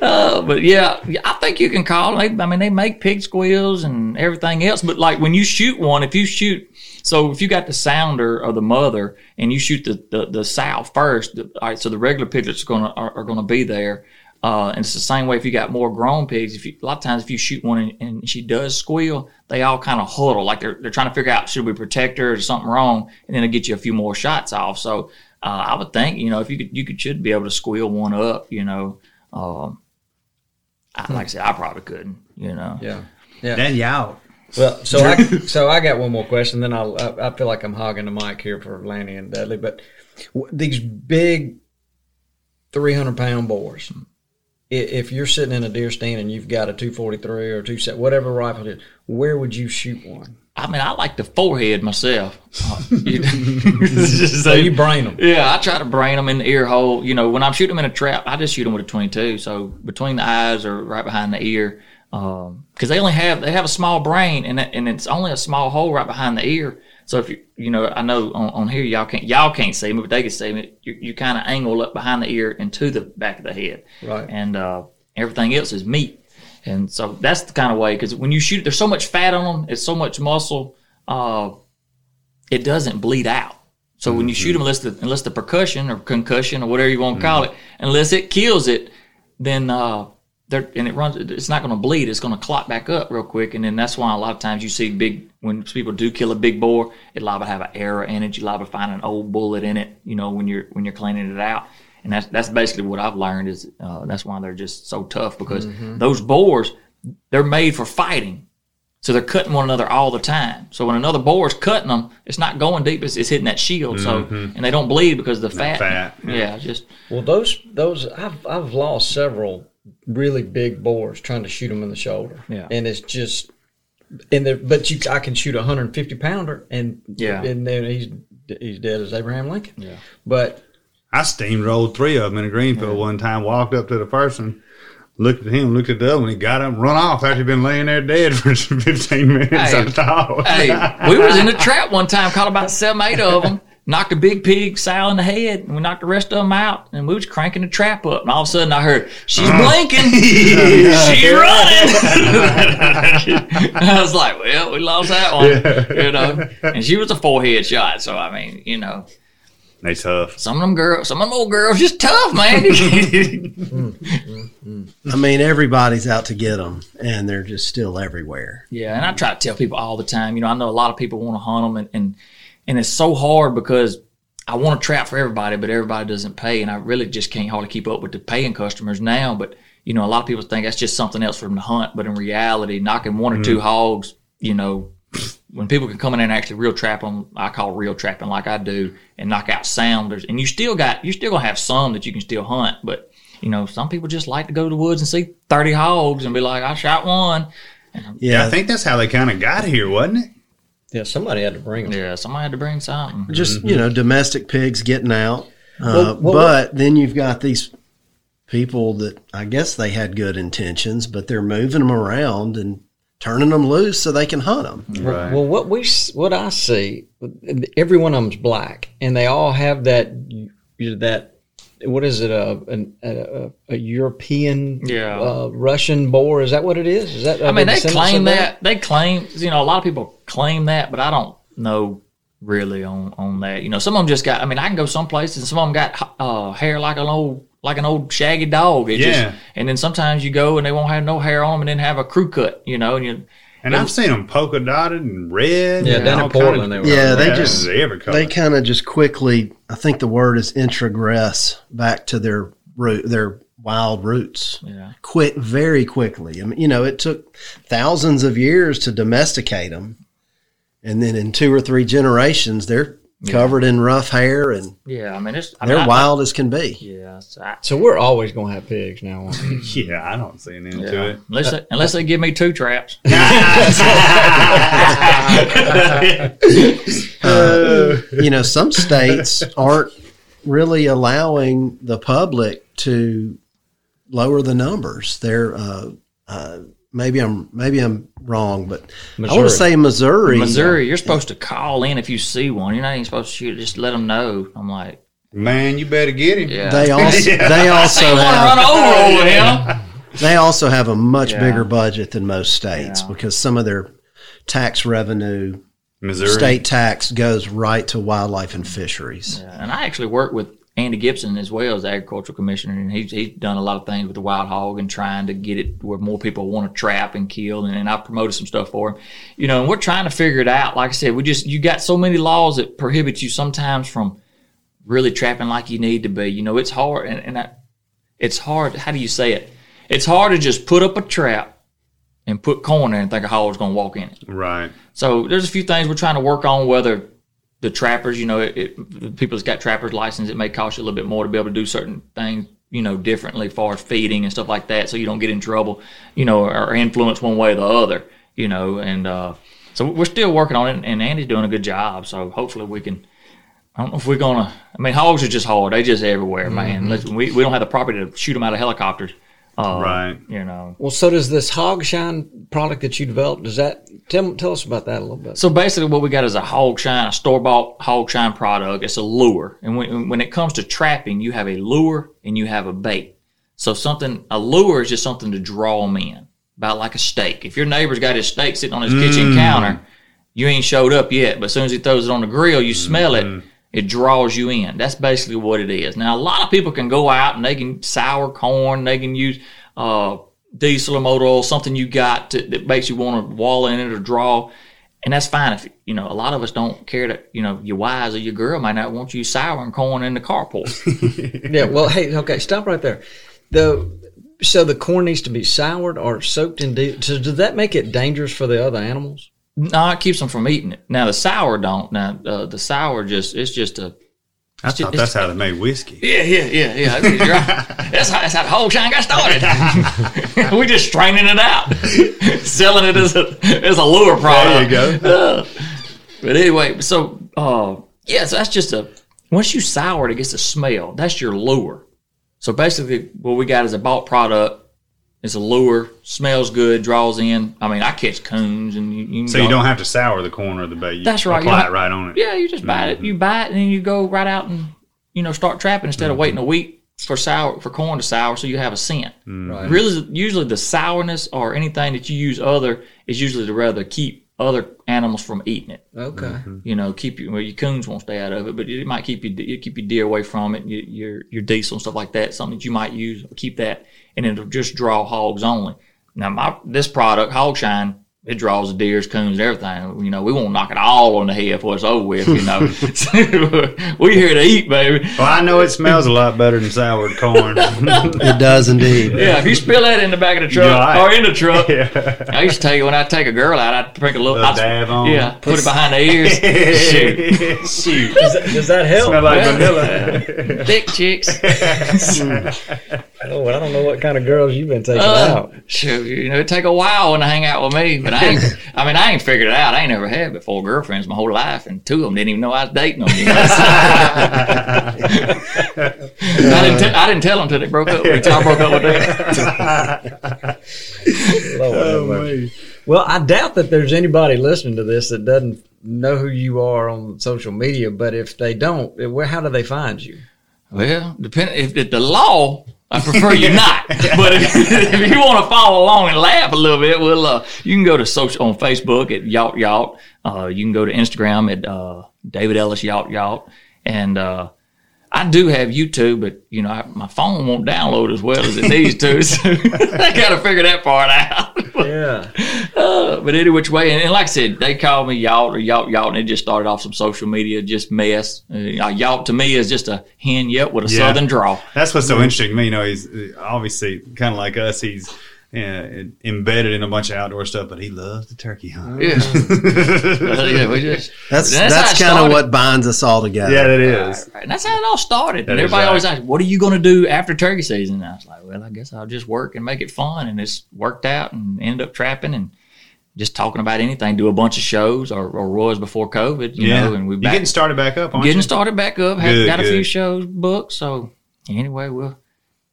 Uh, but yeah, I think you can call. Them. I mean, they make pig squeals and everything else. But like when you shoot one, if you shoot so if you got the sounder of the mother and you shoot the, the, the sow first, all right, so the regular piglets are gonna are, are gonna be there. Uh, and it's the same way if you got more grown pigs. If you, a lot of times if you shoot one and, and she does squeal, they all kind of huddle like they're they're trying to figure out should we protect her or something wrong, and then it'll get you a few more shots off. So uh, I would think you know if you could you could should be able to squeal one up. You know, um, I, like I said, I probably couldn't. You know, yeah, yeah. Then you out. Well, so I so I got one more question. Then I'll I, I feel like I'm hogging the mic here for Lanny and Dudley, but these big 300 pound boars. If you're sitting in a deer stand and you've got a 243 or two set whatever rifle it is, where would you shoot one? I mean, I like the forehead myself. [LAUGHS] [LAUGHS] so you brain them? Yeah, I try to brain them in the ear hole. You know, when I'm shooting them in a trap, I just shoot them with a 22. So between the eyes or right behind the ear because um, they only have they have a small brain and and it's only a small hole right behind the ear. So if you you know I know on, on here y'all can't y'all can't see me, but they can see me. You, you kind of angle up behind the ear and to the back of the head, right? And uh, everything else is meat. And so that's the kind of way because when you shoot, it there's so much fat on them, it's so much muscle, uh, it doesn't bleed out. So mm-hmm. when you shoot them, unless the unless the percussion or concussion or whatever you want to mm-hmm. call it, unless it kills it, then uh, and it runs. It's not going to bleed. It's going to clot back up real quick, and then that's why a lot of times you see big when people do kill a big boar, it liable to have an error in it. You liable to find an old bullet in it. You know when you're when you're cleaning it out, And that's that's basically what I've learned is uh, that's why they're just so tough because Mhm. those boars they're made for fighting. So they're cutting one another all the time. So when another boar is cutting them, it's not going deep; it's, it's hitting that shield. So Mhm. and they don't bleed because of the fat. fat, Yeah, yeah. just Well, those those I've I've lost several really big boars trying to shoot them in the shoulder. Yeah. and it's just and there, but you I can shoot a 150 pounder and Yeah. and then he's he's dead as Abraham Lincoln. Yeah, but I steamrolled three of them in a greenfield one time. Walked up to the first one, looked at him, looked at the other one. He got up, and run off after he'd been laying there dead for [LAUGHS] fifteen minutes. Hey, [LAUGHS] I thought. hey, [LAUGHS] we was in a trap one time, caught about seven, eight of them. Knocked a big pig sow in the head, and we knocked the rest of them out. And we was cranking the trap up, and all of a sudden I heard, "She's Uh-huh. blinking, [LAUGHS] she's running." [LAUGHS] [LAUGHS] I was like, "Well, we lost that one," Yeah. you know. And she was a forehead shot, so I mean, you know, they tough. some of them girls, some of them old girls, just tough, man. Mm, mm, I mean, everybody's out to get them, and they're just still everywhere. Yeah, and I try to tell people all the time. You know, I know a lot of people want to hunt them, and and, and it's so hard because I want to trap for everybody, but everybody doesn't pay, and I really just can't hardly keep up with the paying customers now. But you know, a lot of people think that's just something else for them to hunt, but in reality, knocking one or two Mhm. hogs, you know, when people can come in and actually real trap them, I call real trapping like I do, and knock out sounders, and you still got you're still gonna have some that you can still hunt, but you know, some people just like to go to the woods and see thirty hogs and be like, I shot one. Yeah, I think that's how they kind of got here, wasn't it? Yeah, somebody had to bring them. Yeah, somebody had to bring something. Just you know, domestic pigs getting out. Uh, Well, well, but then you've got these people that I guess they had good intentions, but they're moving them around and turning them loose so they can hunt them. Well, well, what we what I see, every one of them's black, and they all have that that what is it a an- a, a European Yeah. uh, Russian boar? Is that what it is? Is that I mean, they claim of that. They claim, you know, a lot of people claim that, but I don't know really on on that. You know, some of them just got. I mean, I can go some places, and some of them got uh, hair like an old like an old shaggy dog. It Yeah. Just, and then sometimes you go and they won't have no hair on them, and then have a crew cut. You know, and you. And I've seen them polka dotted and red. Yeah, and down in all kind of- they were. Yeah, they Yeah, just every color. they kind of just quickly. I think the word is introgress back to their root, their wild roots. Yeah. Quick, very quickly. I mean, you know, it took thousands of years to domesticate them, and then in two or three generations, they're covered in rough hair and Yeah, I mean, it's. I they're mean, I- wild as can be. Yeah, so, I, So we're always going to have pigs now. [LAUGHS] yeah, I don't see an end yeah. to it. Unless they, unless they give me two traps. [LAUGHS] [LAUGHS] Uh, you know, some states aren't really allowing the public to lower the numbers. They're uh, uh, maybe I'm maybe I'm wrong, but I want to say Missouri. Missouri, you're supposed to call in if you see one. You're not even supposed to shoot. Just let them know. I'm like, Man, you better get him. yeah. They [LAUGHS] also Yeah. they also Ain't wanna run have over over him. they also have a much Yeah. bigger budget than most states Yeah. because some of their tax revenue, Missouri. state tax goes right to wildlife and fisheries. Yeah, and I actually work with Andy Gipson as well as agricultural commissioner, and he's he's done a lot of things with the wild hog and trying to get it where more people want to trap and kill. And, and I've promoted some stuff for him, you know. And we're trying to figure it out. Like I said, we just you got so many laws that prohibit you sometimes from really trapping like you need to be. You know, it's hard, and, and I, it's hard. How do you say it? It's hard to just put up a trap and put corn there and think a hog's going to walk in it. Right. So there's a few things we're trying to work on. Whether the trappers, you know, it, it, the people that's got trappers license, it may cost you a little bit more to be able to do certain things, you know, differently as far as feeding and stuff like that, so you don't get in trouble, you know, or influence one way or the other, you know. And uh, so we're still working on it, and Andy's doing a good job. So hopefully we can. I don't know if we're gonna. I mean, hogs are just hard. They just everywhere, man. Listen, we we don't have the property to shoot them out of helicopters. Uh, Right. You know. Well, so does this hog shine product that you developed? Does that tell tell us about that a little bit? So basically, what we got is a hog shine, a store bought hog shine product. It's a lure, and when, when it comes to trapping, you have a lure and you have a bait. So something a lure is just something to draw them in, about like a steak. If your neighbor's got his steak sitting on his kitchen Mm. counter, you ain't showed up yet, but as soon as he throws it on the grill, you smell it. It draws you in. That's basically what it is. Now, a lot of people can go out and they can sour corn. They can use uh, diesel or motor oil, something you got to, that makes you want to wall in it or draw And that's fine if you know a lot of us don't care that you know your wives or your girl might not want you souring corn in the carport. [LAUGHS] yeah. Well, hey, okay, stop right there. The so the corn needs to be soured or soaked in. De- so does that make it dangerous for the other animals? No, it keeps them from eating it. Now the sour don't. Now uh, the sour just it's just a I It's ju- thought that's how they made whiskey. Yeah, yeah, yeah, yeah. Right. That's how, that's how the whole shine got started. [LAUGHS] we just straining it out, [LAUGHS] selling it as a as a lure product. There you go. Uh, but anyway, so uh, yeah, so that's just a once you sour it, it gets a smell. That's your lure. So basically, what we got is a bought product. It's a lure, smells good, draws in. I mean, I catch coons, and you, you So you don't have to sour the corner of the bait. You That's right. You Apply don't- it right on it. Yeah, you just buy it. Mm-hmm. You bite it, and then you go right out and you know start trapping instead of mm-hmm. waiting a week for sour for corn to sour, so you have a scent. Mm-hmm. Right. Really, usually the sourness or anything that you use other is usually to rather keep other animals from eating it. Okay. Mm-hmm. You know, keep you well, your coons won't stay out of it, but it might keep you it keep your deer away from it. Your your, your diesel and stuff like that, something that you might use, keep that, and it'll just draw hogs only. Now, my this product, Hog Shine, it draws the deers, coons, everything. You know, we won't knock it all on the head before it's over with. You know, [LAUGHS] [LAUGHS] we here to eat, baby. Well, I know it smells a lot better than soured corn. [LAUGHS] It does indeed. Yeah, if you spill that in the back of the truck right. or in the truck, Yeah. I used to tell you when I take a girl out. I'd drink a little, Little I'd- dab on. yeah, put it behind the ears. Shoot, shoot, Does that, does that help? Smell like Yeah. vanilla. thick chicks. Oh, I don't know what kind of girls you've been taking Uh, out. shoot, you know, it take a while when to hang out with me, but I ain't. I mean, I ain't figured it out. I ain't never had but four girlfriends my whole life, and two of them didn't even know I was dating them. You know? I didn't. T- I didn't tell them till they broke up. Until I broke up with them. [LAUGHS] Lord, have mercy. Well, I doubt that there's anybody listening to this that doesn't know who you are on social media. But if they don't, eh, where how do they find you? Well, depend if, if the law. I prefer you [LAUGHS] not, but if, if you want to follow along and laugh a little bit, well, uh, you can go to social on Facebook at Yacht Yacht. Uh, you can go to Instagram at uh, David Ellis Yacht Yacht, and uh, I do have YouTube, but you know I, my phone won't download as well as it needs to, so [LAUGHS] I got to figure that part out. [LAUGHS] Yeah. Uh, but any which way, and, and like I said, they call me Yacht or Yacht Yacht, and it just started off some social media just mess. Uh, yacht to me is just a hen yet with a Yeah. southern draw. That's what's so interesting to me. You know, he's uh, obviously kind of like us. He's uh, embedded in a bunch of outdoor stuff, but he loves the turkey hunt. Yeah. [LAUGHS] Uh, yeah, we just That's That's that's, kind of what binds us all together. yeah, that is. Right, And that's how it all started. That and is everybody right. always asks, "What are you going to do after turkey season?" And I was like, "Well, I guess I'll just work and make it fun." And it's worked out, and ended up trapping and just talking about anything. Do a bunch of shows, or, or was before COVID, you yeah, know. And we you back, getting started back up, aren't getting you? started back up. Have, Good, got a few shows booked. So anyway, we'll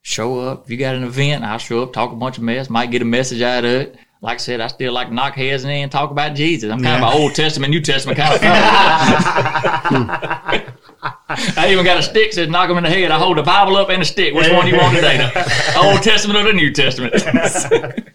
show up. If you got an event, I'll show up, talk a bunch of mess. Might get a message out of it. Like I said, I still like knock heads in and talk about Jesus. I'm kind of Yeah. an Old Testament, New Testament kind of [LAUGHS] fellow. I even got a stick that says knock them in the head. I hold the Bible up and a stick. Which one do you want today? The Old Testament or the New Testament? [LAUGHS]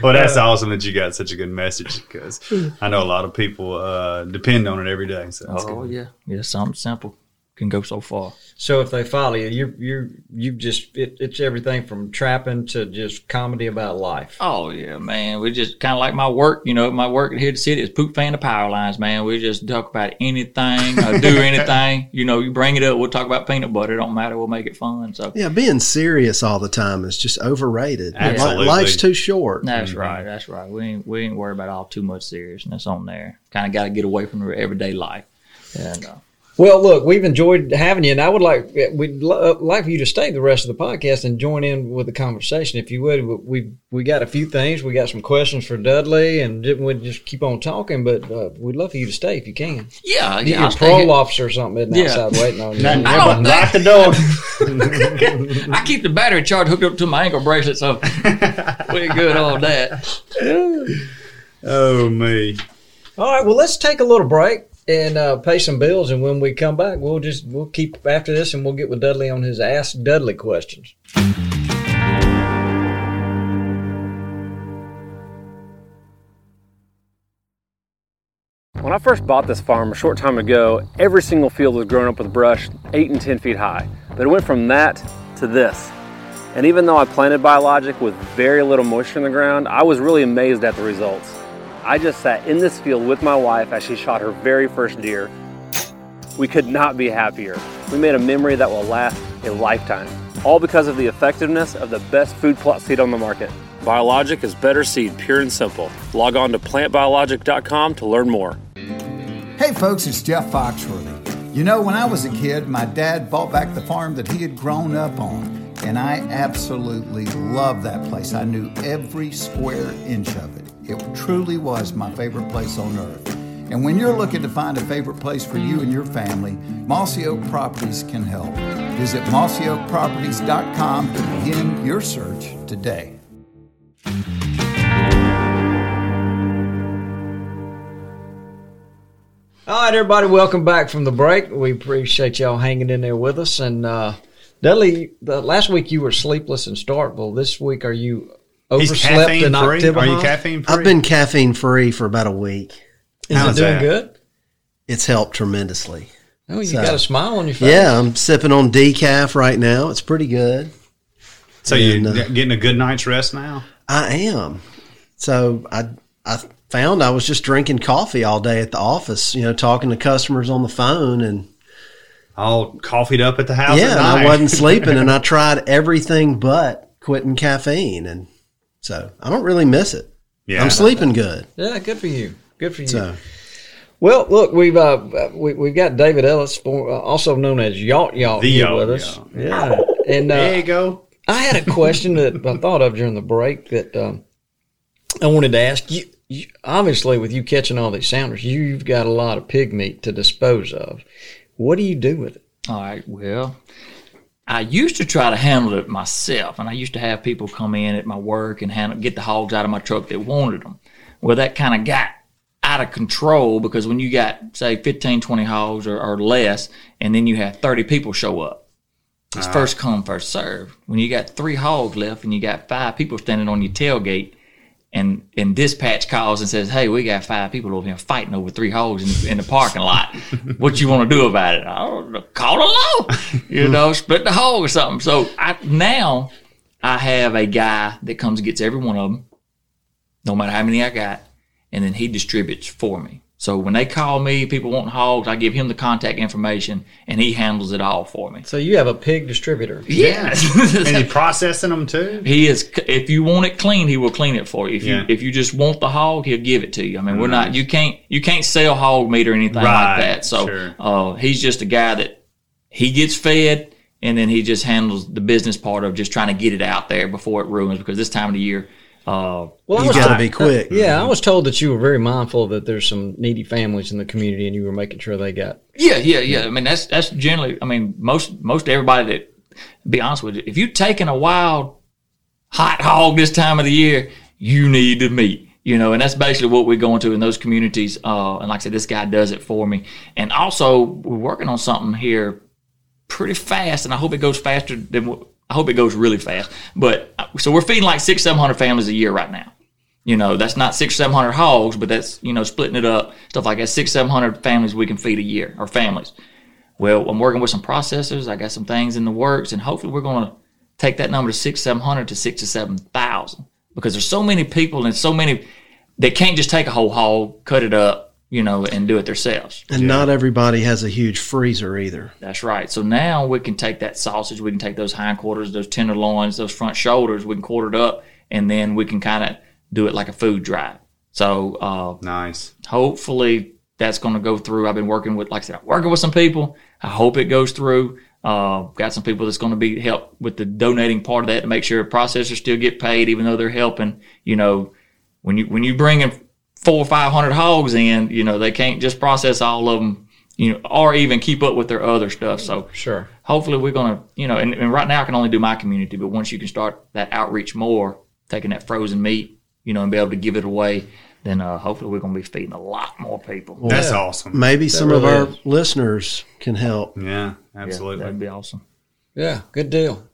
Well, that's awesome that you got such a good message because I know a lot of people uh, depend on it every day. So that's oh good. yeah, yeah. Something simple can go so far. So if they follow you, you're you're you just it, it's everything from trapping to just comedy about life. Oh yeah, man. We just kind of like my work. You know, my work at Here to City is poop fan the power lines, man. We just talk about anything, or do [LAUGHS] anything. You know, you bring it up, we'll talk about peanut butter. It don't matter. We'll make it fun. So Yeah, being serious all the time is just overrated. Absolutely. Life's too short. that's right. That's right. We ain't we ain't worried about all too much seriousness on there. Kind of got to get away from the everyday life. And uh, Well, look, we've enjoyed having you, and I would like we'd lo- uh, like for you to stay the rest of the podcast and join in with the conversation, if you would. We we got a few things. We got some questions for Dudley, and ju- we'd just keep on talking. But uh, we'd love for you to stay if you can. yeah, Get yeah. I'll your stay parole officer or something isn't Yeah. outside waiting on you. Nothing- I don't Lock the door. [LAUGHS] I keep the battery charge hooked up to my ankle bracelet, so [LAUGHS] we're good on that. oh me. All right, well, let's take a little break and uh, pay some bills, and when we come back, we'll just we'll keep after this, and we'll get with Dudley on his Ask Dudley questions. When I first bought this farm a short time ago, every single field was grown up with brush 8 and 10 feet high. But it went from that to this. And even though I planted biologic with very little moisture in the ground, I was really amazed at the results. I just sat in this field with my wife as she shot her very first deer. We could not be happier. We made a memory that will last a lifetime, all because of the effectiveness of the best food plot seed on the market. Biologic is better seed, pure and simple. Log on to plantbiologic.com to learn more. Hey folks, it's Jeff Foxworthy. You know, when I was a kid, my dad bought back the farm that he had grown up on, and I absolutely loved that place. I knew every square inch of it. It truly was my favorite place on earth. And when you're looking to find a favorite place for you and your family, Mossy Oak Properties can help. Visit mossyoakproperties.com to begin your search today. All right, everybody, welcome back from the break. We appreciate y'all hanging in there with us. And uh, Dudley, the, last week you were sleepless in Starkville. This week, are you overslept in October? Are you caffeine free? I've been caffeine free for about a week. Is How's it doing that? good? It's helped tremendously. Oh, you So- got a smile on your face. Yeah, I'm sipping on decaf right now. It's pretty good. So you And, uh, getting a good night's rest now? I am. So I I found I was just drinking coffee all day at the office, you know, talking to customers on the phone and All coffeeed up at the house. yeah, at and I wasn't [LAUGHS] sleeping and I tried everything but quitting caffeine and so I don't really miss it. Yeah. I'm sleeping good. Yeah, good for you. Good for you. So Well, look, we've uh, we, we've got David Ellis, for, uh, also known as Yacht Yacht, The here Yacht with us. Yacht. Yeah, and uh, There you go. I had a question that I thought of during the break that um, I wanted to ask you, you. Obviously, with you catching all these sounders, you've got a lot of pig meat to dispose of. What do you do with it? All right. Well, I used to try to handle it myself, and I used to have people come in at my work and handle, get the hogs out of my truck that wanted them. Well, that kind of got out of control because when you got, say, 15, 20 hogs or, or less, and then you have 30 people show up, it's first come, first serve. When you got three hogs left and you got five people standing on your tailgate, and and dispatch calls and says, "Hey, we got five people over here fighting over three hogs in, in the parking lot. [LAUGHS] what you want to do about it? I don't know, call the law, you hmm. know, split the hog or something." So I now I have a guy that comes and gets every one of them, no matter how many I got, and then he distributes for me. So when they call me, people want hogs, I give him the contact information, and he handles it all for me. So you have a pig distributor. Yes. [LAUGHS] and you processing them too? He is. If you want it clean, he will clean it for you. If Yeah. you if you just want the hog, he'll give it to you. I mean, we're not. You can't you can't sell hog meat or anything Right, like that. So sure. uh, he's just a guy that he gets fed, and then he just handles the business part of just trying to get it out there before it ruins. Because this time of the year, uh, Well, I you was got to told- be quick. Yeah, I was told that you were very mindful that there's some needy families in the community, and you were making sure they got. Yeah, yeah, yeah. I mean, that's that's generally. I mean, most most everybody that. Be honest with you, if you're taking a wild hot hog this time of the year, you need the meat. You know, and that's basically what we're going to in those communities. Uh, and like I said, this guy does it for me. And also, we're working on something here pretty fast, and I hope it goes faster than. what- I hope it goes really fast. But uh, so we're feeding like six, seven hundred families a year right now. You know, that's not six, seven hundred hogs, but that's you know splitting it up, stuff like that. Six, seven hundred families we can feed a year, or families. Well, I'm working with some processors. I got some things in the works, and hopefully we're going to take that number to six, seven hundred to six to seven thousand because there's so many people and so many they can't just take a whole hog, cut it up, you know, and do it themselves. And not everybody has a huge freezer either. That's right. So now we can take that sausage, we can take those hindquarters, those tenderloins, those front shoulders, we can quarter it up, and then we can kind of do it like a food drive. So uh, Nice. hopefully that's going to go through. I've been working with, like I said, I'm working with some people. I hope it goes through. Uh, got some people that's going to be help with the donating part of that to make sure processors still get paid, even though they're helping. You know, when you when you bring in four or five hundred hogs in, you know they can't just process all of them, you know, or even keep up with their other stuff. So Sure. hopefully we're going to, you know, and, and right now I can only do my community, but once you can start that outreach more, taking that frozen meat, you know, and be able to give it away, then uh, hopefully we're going to be feeding a lot more people. That's awesome. Maybe some of our is. listeners can help. Yeah, Yeah, absolutely. that'd be awesome. Yeah, good deal.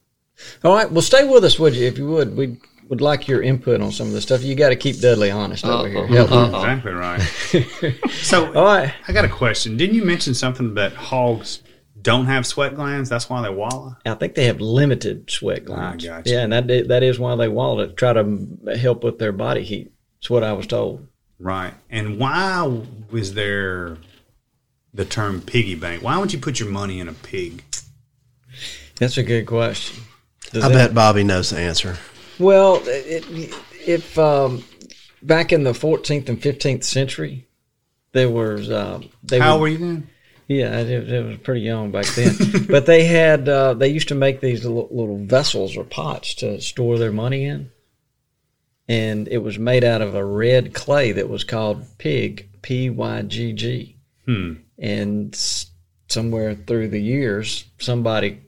All right, well, stay with us, would you, if you would? We would like your input on some of this stuff. You got to keep Dudley honest over here. Help him. exactly right. [LAUGHS] so All right. I got a question. Didn't you mention something that hogs don't have sweat glands? That's why they wallow. I think they have limited sweat glands. gotcha. Yeah, and that that is why they wallow to try to help with their body heat. That's what I was told. Right. And why was there the term piggy bank? Why would you put your money in a pig? That's a good question. Does I that- bet Bobby knows the answer. Well, it, if um, back in the 14th and 15th century, there was. Um, they How would- were you then? Yeah, it, it was pretty young back then. [LAUGHS] but they had uh, they used to make these little, little vessels or pots to store their money in, and it was made out of a red clay that was called pig, P Y G G. Hmm. And somewhere through the years, somebody,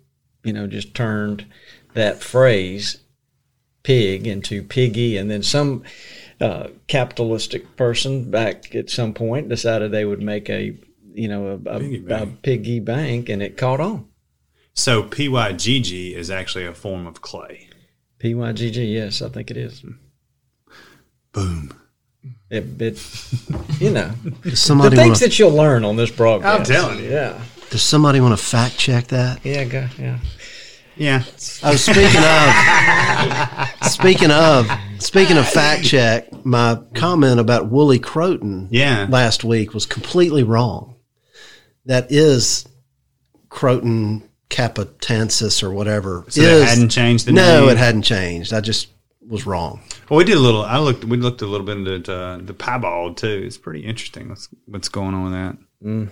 you know, just turned that phrase pig into piggy, and then some uh, capitalistic person back at some point decided they would make a, you know, a, a, Piggy a bank. piggy bank, and it caught on. So PYGG is actually a form of clay. P Y G G, yes, I think it is. Boom. It, it you know, [LAUGHS] Does somebody the things wanna- that you'll learn on this broadcast. I'm telling you. Yeah, Does somebody want to fact check that? yeah, go, yeah. Yeah. Oh, speaking of, speaking of, speaking of fact check, my comment about Wooly Croton Yeah. last week was completely wrong. That is Croton capitansis or whatever. So they is, hadn't changed the no, name? it hadn't changed. I just was wrong. Well, we did a little. I looked. We looked a little bit into uh, the piebald too. It's pretty interesting. What's what's going on with that? Mm.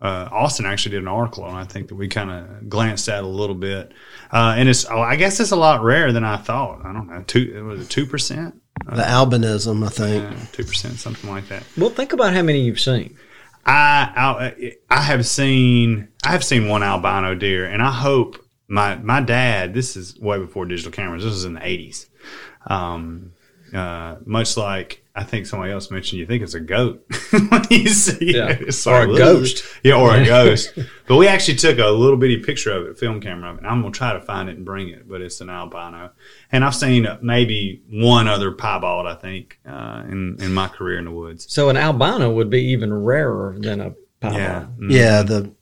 Uh, Austin actually did an article on. it, I think that we kind of glanced at a little bit, uh, and it's. Oh, I guess it's a lot rarer than I thought. I don't know. Two was it two percent? The albinism, I think. Two percent, something like that. Well, think about how many you've seen. I, I I have seen I have seen one albino deer, and I hope my my dad. This is way before digital cameras. This was in the eighties. Um, uh, much like I think somebody else mentioned, you think it's a goat [LAUGHS] when you see Yeah. it. It's Or a like, ghost. yeah, or a ghost. [LAUGHS] But we actually took a little bitty picture of it, film camera of it. I'm gonna try to find it and bring it, but it's an albino. And I've seen maybe one other piebald, I think, uh, in in my career in the woods. So an albino would be even rarer than a piebald. Yeah, Mm. Yeah, the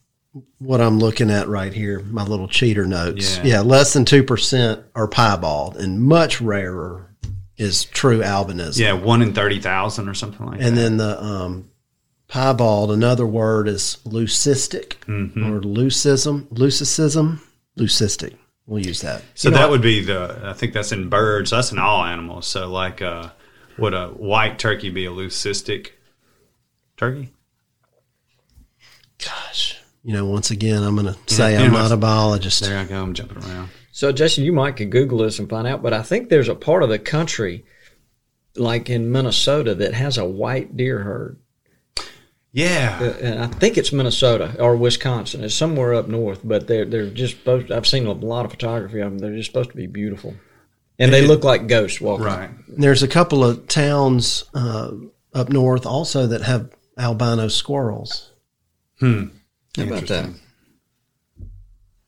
what I'm looking at right here, my little cheater notes. Yeah. Yeah, less than two percent are piebald, and much rarer is true albinism. yeah, one in thirty thousand or something like And that. And then the um, piebald, another word is leucistic Mhm. or leucism, leucism, leucistic. We'll use that. So that would be the. I think that's in birds. That's in all animals. So like, uh, would a white turkey be a leucistic turkey? Gosh, you know, once again, I'm going to say Yeah, I'm not a biologist. There I go. I'm jumping around. So, Jason, you might could Google this and find out, but I think there's a part of the country, like in Minnesota, that has a white deer herd. Yeah. Uh, and I think it's Minnesota or Wisconsin. It's somewhere up north, but they're they're just supposed. I've seen a lot of photography of them. They're just supposed to be beautiful, and they look like ghosts walking. Right. There's a couple of towns uh, up north also that have albino squirrels. Hmm. How about that?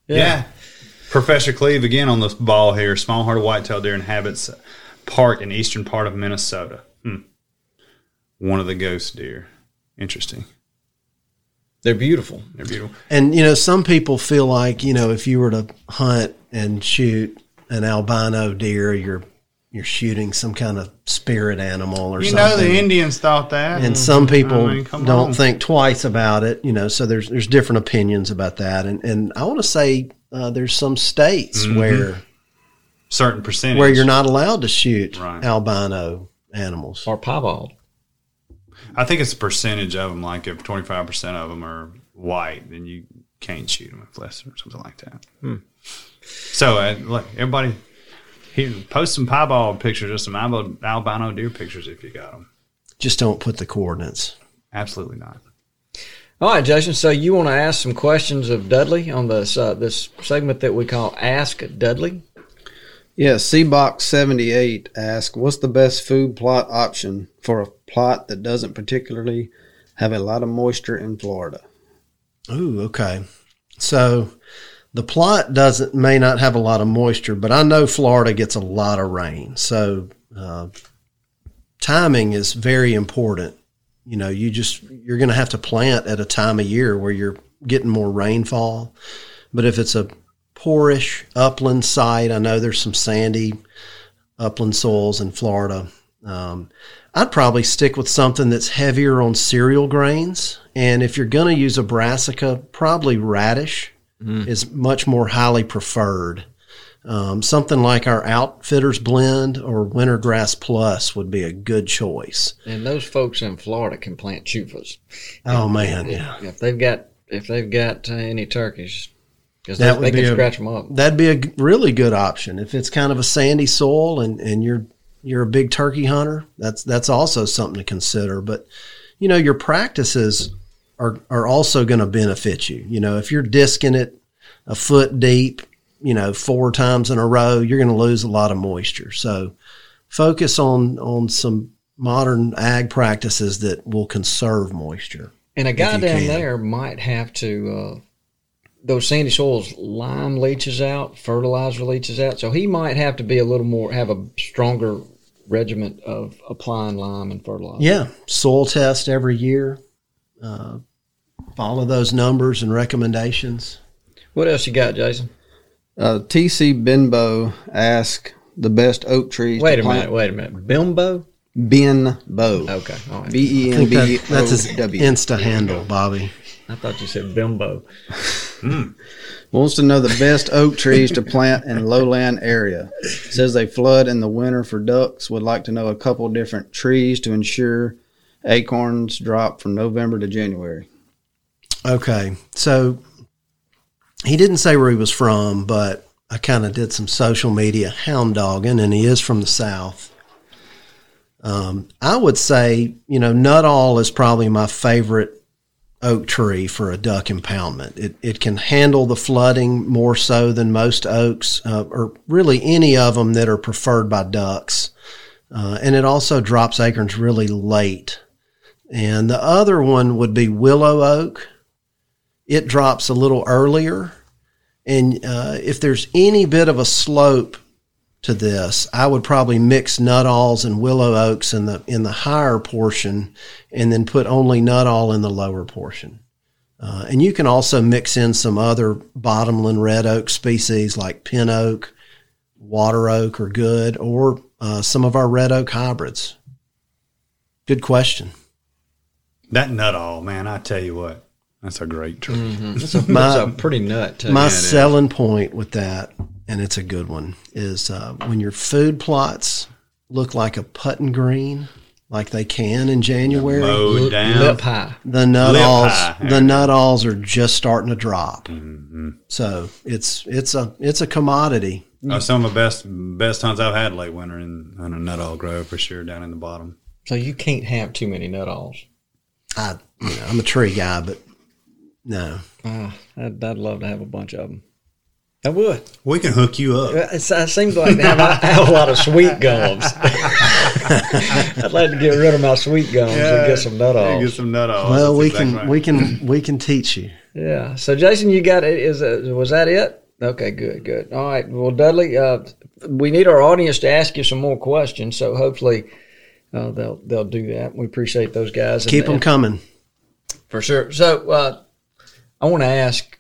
Yeah. Professor Cleve again on this ball here. Small-hearted whitetail deer inhabits park in eastern part of Minnesota. Hmm. One of the ghost deer. Interesting. They're beautiful. They're beautiful. And you know, some people feel like you know, if you were to hunt and shoot an albino deer, you're you're shooting some kind of spirit animal or You something. know the Indians thought that, and some people I mean, don't on. think twice about it. You know, so there's there's different opinions about that, and and I want to say uh, there's some states Mhm. where certain percentage where you're not allowed to shoot Right. albino animals or piebald. I think it's a percentage of them. Like if 25% of them are white, then you can't shoot them if less or something like that. Hmm. So, uh, look, everybody, here, post some piebald pictures or some albino deer pictures if you got them. Just don't put the coordinates. Absolutely not. All right, Jason. So you want to ask some questions of Dudley on this uh, this segment that we call Ask Dudley? Yeah, Seabox78 asks, what's the best food plot option for a plot that doesn't particularly have a lot of moisture in Florida? Ooh, okay. So the plot doesn't may not have a lot of moisture, but I know Florida gets a lot of rain. So uh, timing is very important. You know, you just you're going to have to plant at a time of year where you're getting more rainfall. But if it's a poorish upland site, I know there's some sandy upland soils in Florida. Um, I'd probably stick with something that's heavier on cereal grains. And if you're going to use a brassica, probably radish is much more highly preferred. Um, something like our Outfitters Blend or Wintergrass Plus would be a good choice. And those folks in Florida can plant chufas. Oh man, If- yeah. If they've got if they've got uh, any turkeys, because That they, would be can a- scratch them up. That'd be a really good option if it's kind of a sandy soil and, and you're you're a big turkey hunter. That's that's also something to consider. But you know your practices are are also going to benefit you. You know if you're disking it a foot deep, you know four times in a row, you're going to lose a lot of moisture. So focus on on some modern ag practices that will conserve moisture. And a guy down can. there might have to uh, those sandy soils lime leaches out, fertilizer leaches out. So he might have to be a little more have a stronger regiment of applying lime and fertilizer. Yeah, soil test every year. Uh, follow those numbers and recommendations. What else you got, Jason? Uh, TC Benbow asked the best oak trees. Wait to a plant. minute, wait a minute. Bimbo? Benbow. Okay, all right. B E I N think B that, that's his O W. Insta handle, Bobby. I thought you said bimbo. Wants to know the best oak trees to plant in lowland area. Says they flood in the winter for ducks. Would like to know a couple different trees to ensure acorns drop from November to January. Okay, so he didn't say where he was from, but I kind of did some social media hound dogging, and he is from the south. Um, I would say, you know, Nuttall is probably my favorite oak tree for a duck impoundment. It, it can handle the flooding more so than most oaks, uh, or really any of them that are preferred by ducks. Uh, and it also drops acorns really late. And the other one would be willow oak. It drops a little earlier. And uh, if there's any bit of a slope to this, I would probably mix nuttalls and willow oaks in the in the higher portion, and then put only nuttall in the lower portion. Uh, and you can also mix in some other bottomland red oak species like pin oak, water oak are good, or uh, some of our red oak hybrids. Good question. That nut all, man, I tell you what, that's a great tree. It's, [LAUGHS] a, My- it's a pretty nut, too. My Yeah, it is. selling point with that, and it's a good one, is uh, when your food plots look like a putting green, like they can in January. Mowed down. Lip high. The nut Lip alls, high. the nuttalls are just starting to drop. Mm-hmm. So it's it's a it's a commodity. Oh, some of the best best hunts I've had late winter in, in a nuttall grove for sure down in the bottom. So you can't have too many nuttalls. I you know, I'm a tree guy, but no. Ah, I'd, I'd love to have a bunch of them. I would. We can hook you up. It, it seems like I have, I have a lot of sweet gums. [LAUGHS] I'd like to get rid of my sweet gums and get some nut Yeah, alls. get some nuttalls. well, That's we exactly can right. we can we can teach you. Yeah. So Jason, you got it. Is uh, was that it? Okay. Good. Good. All right. Well, Dudley, uh, we need our audience to ask you some more questions. So hopefully uh, they'll they'll do that. We appreciate those guys. Keep And- them coming. For sure. So uh, I want to ask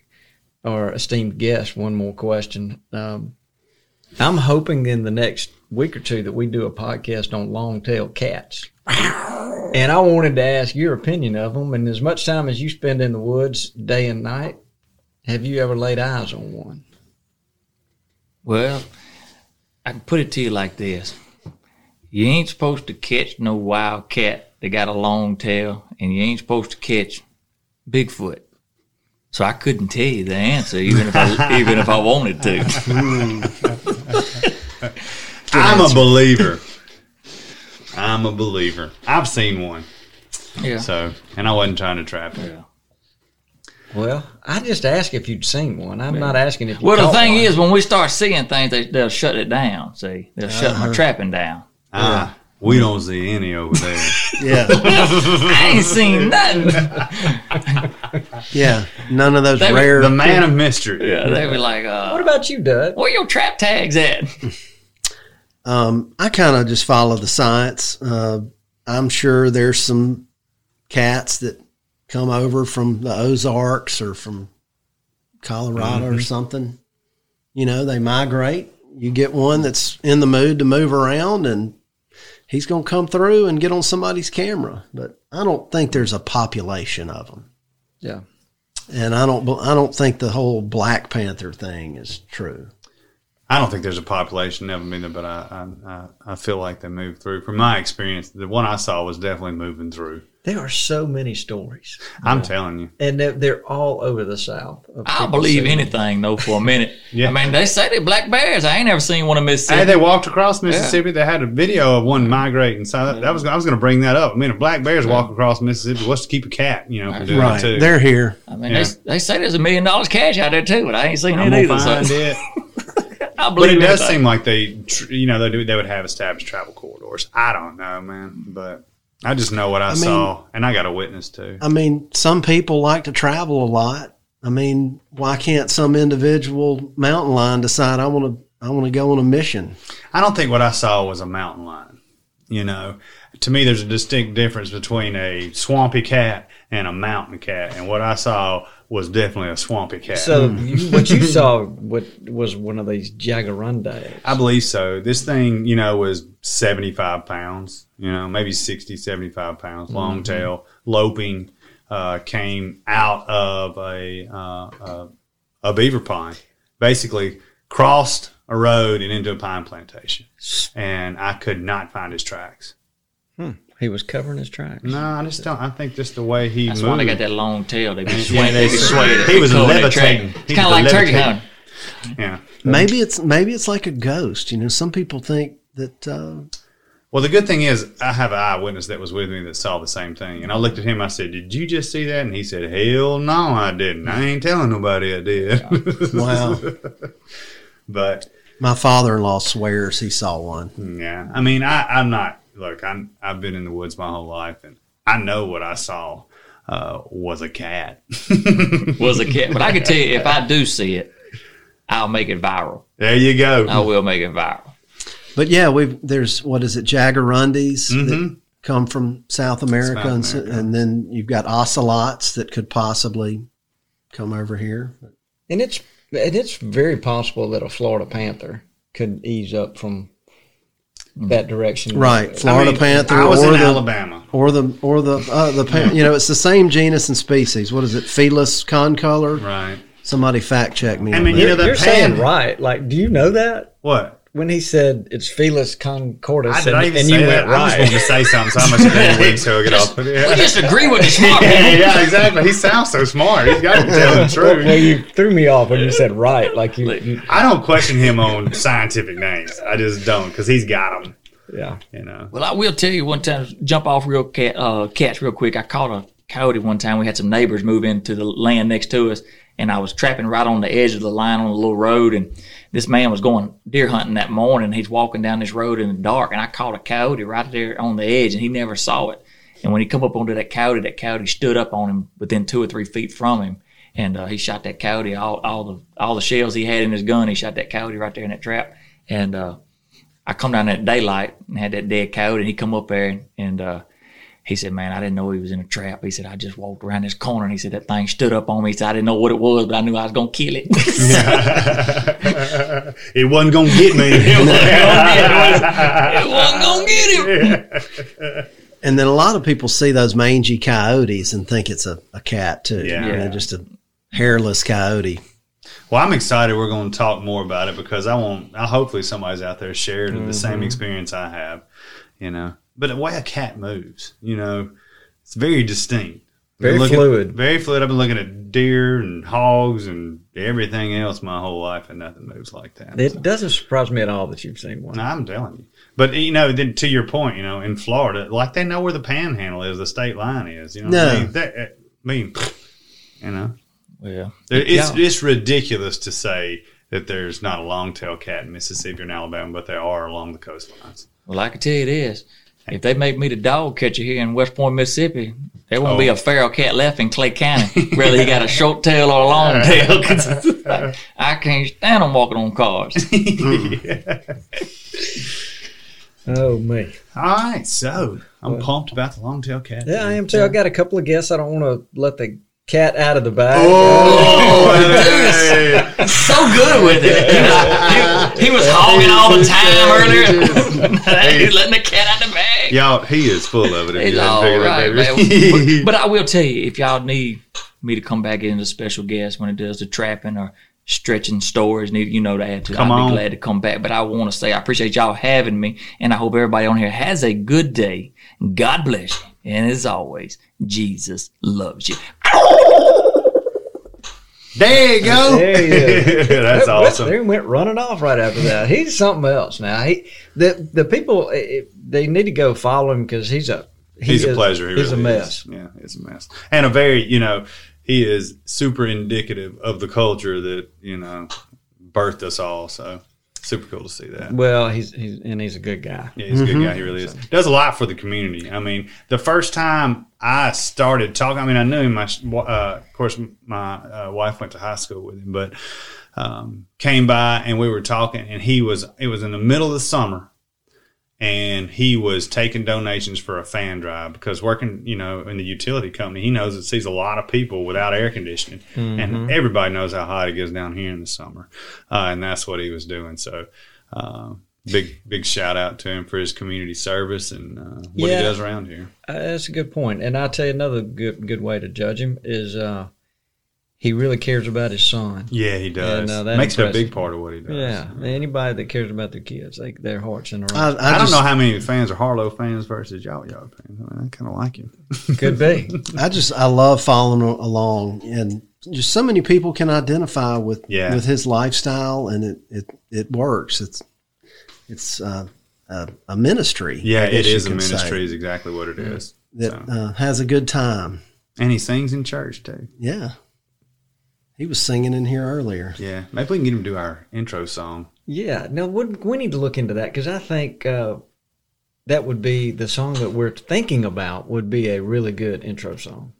our esteemed guest one more question. Um, I'm hoping in the next week or two that we do a podcast on long tailed cats. And I wanted to ask your opinion of them. And as much time as you spend in the woods day and night, have you ever laid eyes on one? Well, I can put it to you like this: you ain't supposed to catch no wild cat that got a long tail, and you ain't supposed to catch Bigfoot. So I couldn't tell you the answer, even if I even if I wanted to. [LAUGHS] I'm a believer. I'm a believer. I've seen one. Yeah. So, and I wasn't trying to trap it. Well, I just asked if you'd seen one. I'm not asking if you Well, the thing one. is, when we start seeing things, they, they'll shut it down. See, they'll shut Uh-huh. my trapping down. Ah, we don't see any over there. [LAUGHS] Yeah, I ain't seen nothing. yeah. None of those They- rare. the man of mystery. Yeah, they were like, uh, What about you, Dud? where your trap tags at? Um, I kind of just follow the science. Uh, I'm sure there's some cats that come over from the Ozarks or from Colorado or something. You know, they migrate. You get one that's in the mood to move around, and he's going to come through and get on somebody's camera. But I don't think there's a population of them. Yeah. And I don't, I don't think the whole Black Panther thing is true. I don't think there's a population, never been there, but I, I, I feel like they move through. From my experience, the one I saw was definitely moving through. There are so many stories. I'm telling you. And they're, they're all over the South. I'll believe seeing anything though for a minute. [LAUGHS] Yeah. I mean, they say they're black bears. I ain't never seen one in Mississippi. Hey, they walked across Mississippi. They had a video of one migrating. So that, that was I was going to bring that up. I mean, if black bears walk across Mississippi, what's to keep a cat? You know, from doing Right. too. They're here. I mean, Yeah. they, they say there's a million dollars cash out there too, but I ain't seen I'm it either. find so it. I But it does seem like they, you know, they do. They would have established travel corridors. I don't know, man, but I just know what I, I mean- saw, and I got a witness too. I mean, some people like to travel a lot. I mean, why can't some individual mountain lion decide I want to I want to go on a mission? I don't think what I saw was a mountain lion. You know, to me, there's a distinct difference between a swampy cat and a mountain cat, and what I saw was definitely a swampy cat. So you, what you [LAUGHS] saw what was one of these jaguarundi. I believe so. This thing, you know, was 75 pounds, you know, maybe 60, 75 pounds, long Mhm. tail, loping, uh, came out of a, uh, a, a beaver pond, basically crossed a road and into a pine plantation. And I could not find his tracks. He was covering his tracks. No, I just don't. I think just the way he That's moved. why they got that long tail. They be [LAUGHS] Yeah, swaying. they- They be swaying. He was Cover their levitating. He It's kind of was like turkey levitating. hunting. Yeah. Maybe it's maybe it's like a ghost. You know, some people think that uh, Well, the good thing is, I have an eyewitness that was with me that saw the same thing. And I looked at him. I said, "Did you just see that?" And he said, "Hell no, I didn't. I ain't telling nobody I did." [LAUGHS] Wow. but my father-in-law swears he saw one. yeah, I mean, I, I'm not. Look, I'm. I've been in the woods my whole life, and I know what I saw uh, was a cat. [LAUGHS] Was a cat, but I can tell you if I do see it, I'll make it viral. There you go. I will make it viral. But yeah, we've there's what is it, jaguarundis that Mhm. come from South America, South and, America. and then you've got ocelots that could possibly come over here. And it's and it's very possible that a Florida panther could ease up from that direction. Right, Florida mean, panther. I was or in the, Alabama. or the or the uh, the pan, you know it's the same genus and species. What is it, Felis concolor? Right. Somebody fact check me. I mean, you know, You're, you're pan- saying right. Like, do you know that What? When he said it's Felis concordis, I, did and, I even and say you that? went I just right? wanted to say something, so I must agree with him so he'll get off. We just agree with the smart [LAUGHS] yeah, yeah, exactly. He sounds so smart. He's got to tell the well, truth. well, you threw me off when you said right. Like you, you I don't question him on scientific names. I just don't because he's got them. yeah. You know. Well, I will tell you one time, jump off real cat, uh, cats real quick. I caught a coyote one time. We had some neighbors move into the land next to us, and I was trapping right on the edge of the line on a little road. And this man was going deer hunting that morning. He's walking down this road in the dark, and I caught a coyote right there on the edge, and he never saw it. And when he come up onto that coyote, that coyote stood up on him within two or three feet from him. And uh, he shot that coyote. All, all the all the shells he had in his gun, he shot that coyote right there in that trap. And uh, I come down at daylight and had that dead coyote, and he come up there and uh, he said, "Man, I didn't know he was in a trap." He said, "I just walked around this corner, and he said that thing stood up on me. He said I didn't know what it was, but I knew I was gonna kill it." [LAUGHS] it wasn't gonna get me. [LAUGHS] [LAUGHS] it wasn't gonna get him. And then a lot of people see those mangy coyotes and think it's a, a cat too. Yeah. You know, just a hairless coyote. Well, I'm excited. We're going to talk more about it because I want. I hopefully somebody's out there shared mm-hmm. the same experience I have. You know, but the way a cat moves, you know, it's very distinct. Very looking- fluid. Very fluid. I've been looking at deer and hogs and everything else my whole life, and nothing moves like that. It doesn't surprise me at all that you've seen one. No, I'm telling you. But you know, then to your point, you know, in Florida, like they know where the Panhandle is, the state line is. You know, what I mean, That- eh, I mean, [SNIFFS] you know, Well, there- it's Yeah. it's ridiculous to say that there's not a long-tailed cat in Mississippi and Alabama, but there are along the coastlines. well, I can tell you this: if they make me the dog catcher here in West Point, Mississippi, there won't be Oh. a feral cat left in Clay County, whether he got a short tail or a long [LAUGHS] tail. 'cause I, I can't stand them walking on cars. [LAUGHS] Oh me. All right, so I'm pumped about the long-tailed cat. Yeah, I am too. I got a couple of guests. I don't want to let the cat out of the bag. Oh, [LAUGHS] dude, so good with it. You know, he, he was hogging all the time earlier. He's letting the cat out of the bag. [LAUGHS] Y'all, he is full of it. If It's you all right, that man. but, [LAUGHS] but I will tell you, if y'all need me to come back in as a special guest when it does the trapping or stretching stories, need you know that too. Come I'll on. be glad to come back. But I want to say I appreciate y'all having me, and I hope everybody on here has a good day. God bless you, and as always, Jesus loves you. [LAUGHS] There you go. There he is. [LAUGHS] That's That- awesome. They went running off right after that. He's something else now. He the the people eh, they need to go follow him because he's a he he's a pleasure. He he's really a mess. Is. Yeah, he's a mess. And a very, you know, he is super indicative of the culture that, you know, birthed us all. So super cool to see that. Well, he's he's and he's a good guy. Yeah, he's a good guy. He really is. Does a lot for the community. I mean, the first time I started talking, I mean, I knew him. My, uh, of course, my uh, wife went to high school with him, but um, came by and we were talking, and he was. It was in the middle of the summer, and he was taking donations for a fan drive because working, you know, in the utility company, he knows it sees a lot of people without air conditioning, and Mhm. everybody knows how hot it gets down here in the summer, uh, and that's what he was doing. So. Uh, Big big shout out to him for his community service and uh, what Yeah. he does around here. Uh, that's a good. And I'll tell you another good good way to judge him is uh, he really cares about his son. Yeah, he does. And, uh, that Makes it a big part of what he does. Yeah, anybody that cares about their kids, they, their hearts in the I, right. I, I, just, don't know how many fans are Harlow fans versus y'all y'all fans. I, mean, I kind of like him. [LAUGHS] Could be. I just I love following along, and just so many people can identify with Yeah. with his lifestyle, and it it, it works. It's it's uh, a, a ministry. Yeah, I it guess you is a can say, ministry. Is exactly what it is. that So. uh, has a good time. And he sings in church too. Yeah, he was singing in here earlier. Yeah, maybe we can get him to do our intro song. Yeah, no, we, we need to look into that because I think uh, that would be the song that we're thinking about would be a really good intro song.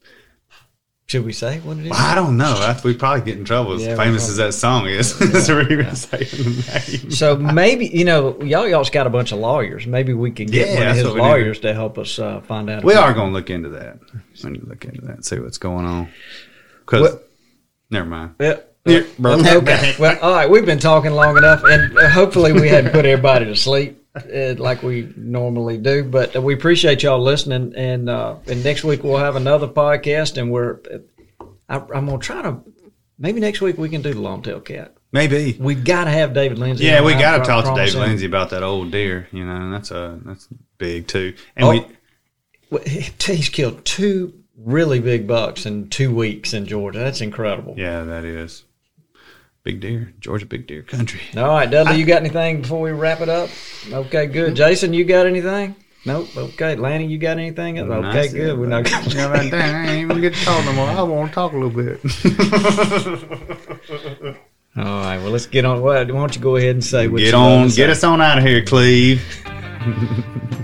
Should we say what it is? Well, I don't know. I, we probably get in trouble as Yeah, famous as that song is. so [LAUGHS] we're the name. So maybe you know y'all y'all's got a bunch of lawyers. Maybe we could get Yeah, one of his what we need to- lawyers to help us uh, find out. we are going to look into that. We need to look into that and see what's going on. Because What- never mind. Yeah. Yeah. [LAUGHS] Okay. Well, all right. We've been talking long enough, and uh, hopefully we hadn't put everybody to sleep uh, like we normally do. But uh, we appreciate y'all listening, and uh, and next week we'll have another podcast, and we're I, I'm gonna try to maybe next week we can do the long tail cat. Maybe. We've got to have David Lindsay. Yeah, we got to talk to Dave. Lindsay about that old deer. You know, that's a that's big too. And Oh. we He's killed two really big bucks in two weeks in Georgia. That's incredible. yeah, that is big deer, Georgia big deer country. All right, Dudley, you got anything before we wrap it up? Okay, good. Mm-hmm. Jason, you got anything? Nope. Okay, Lanny, you got anything? Okay, Nice. good. We're not. Man, dang, I ain't even get to talk no more. I want to talk a little bit. [LAUGHS] All right. Well, let's get on. Why don't you go ahead and say what get on, to get us on out of here, Cleve. [LAUGHS]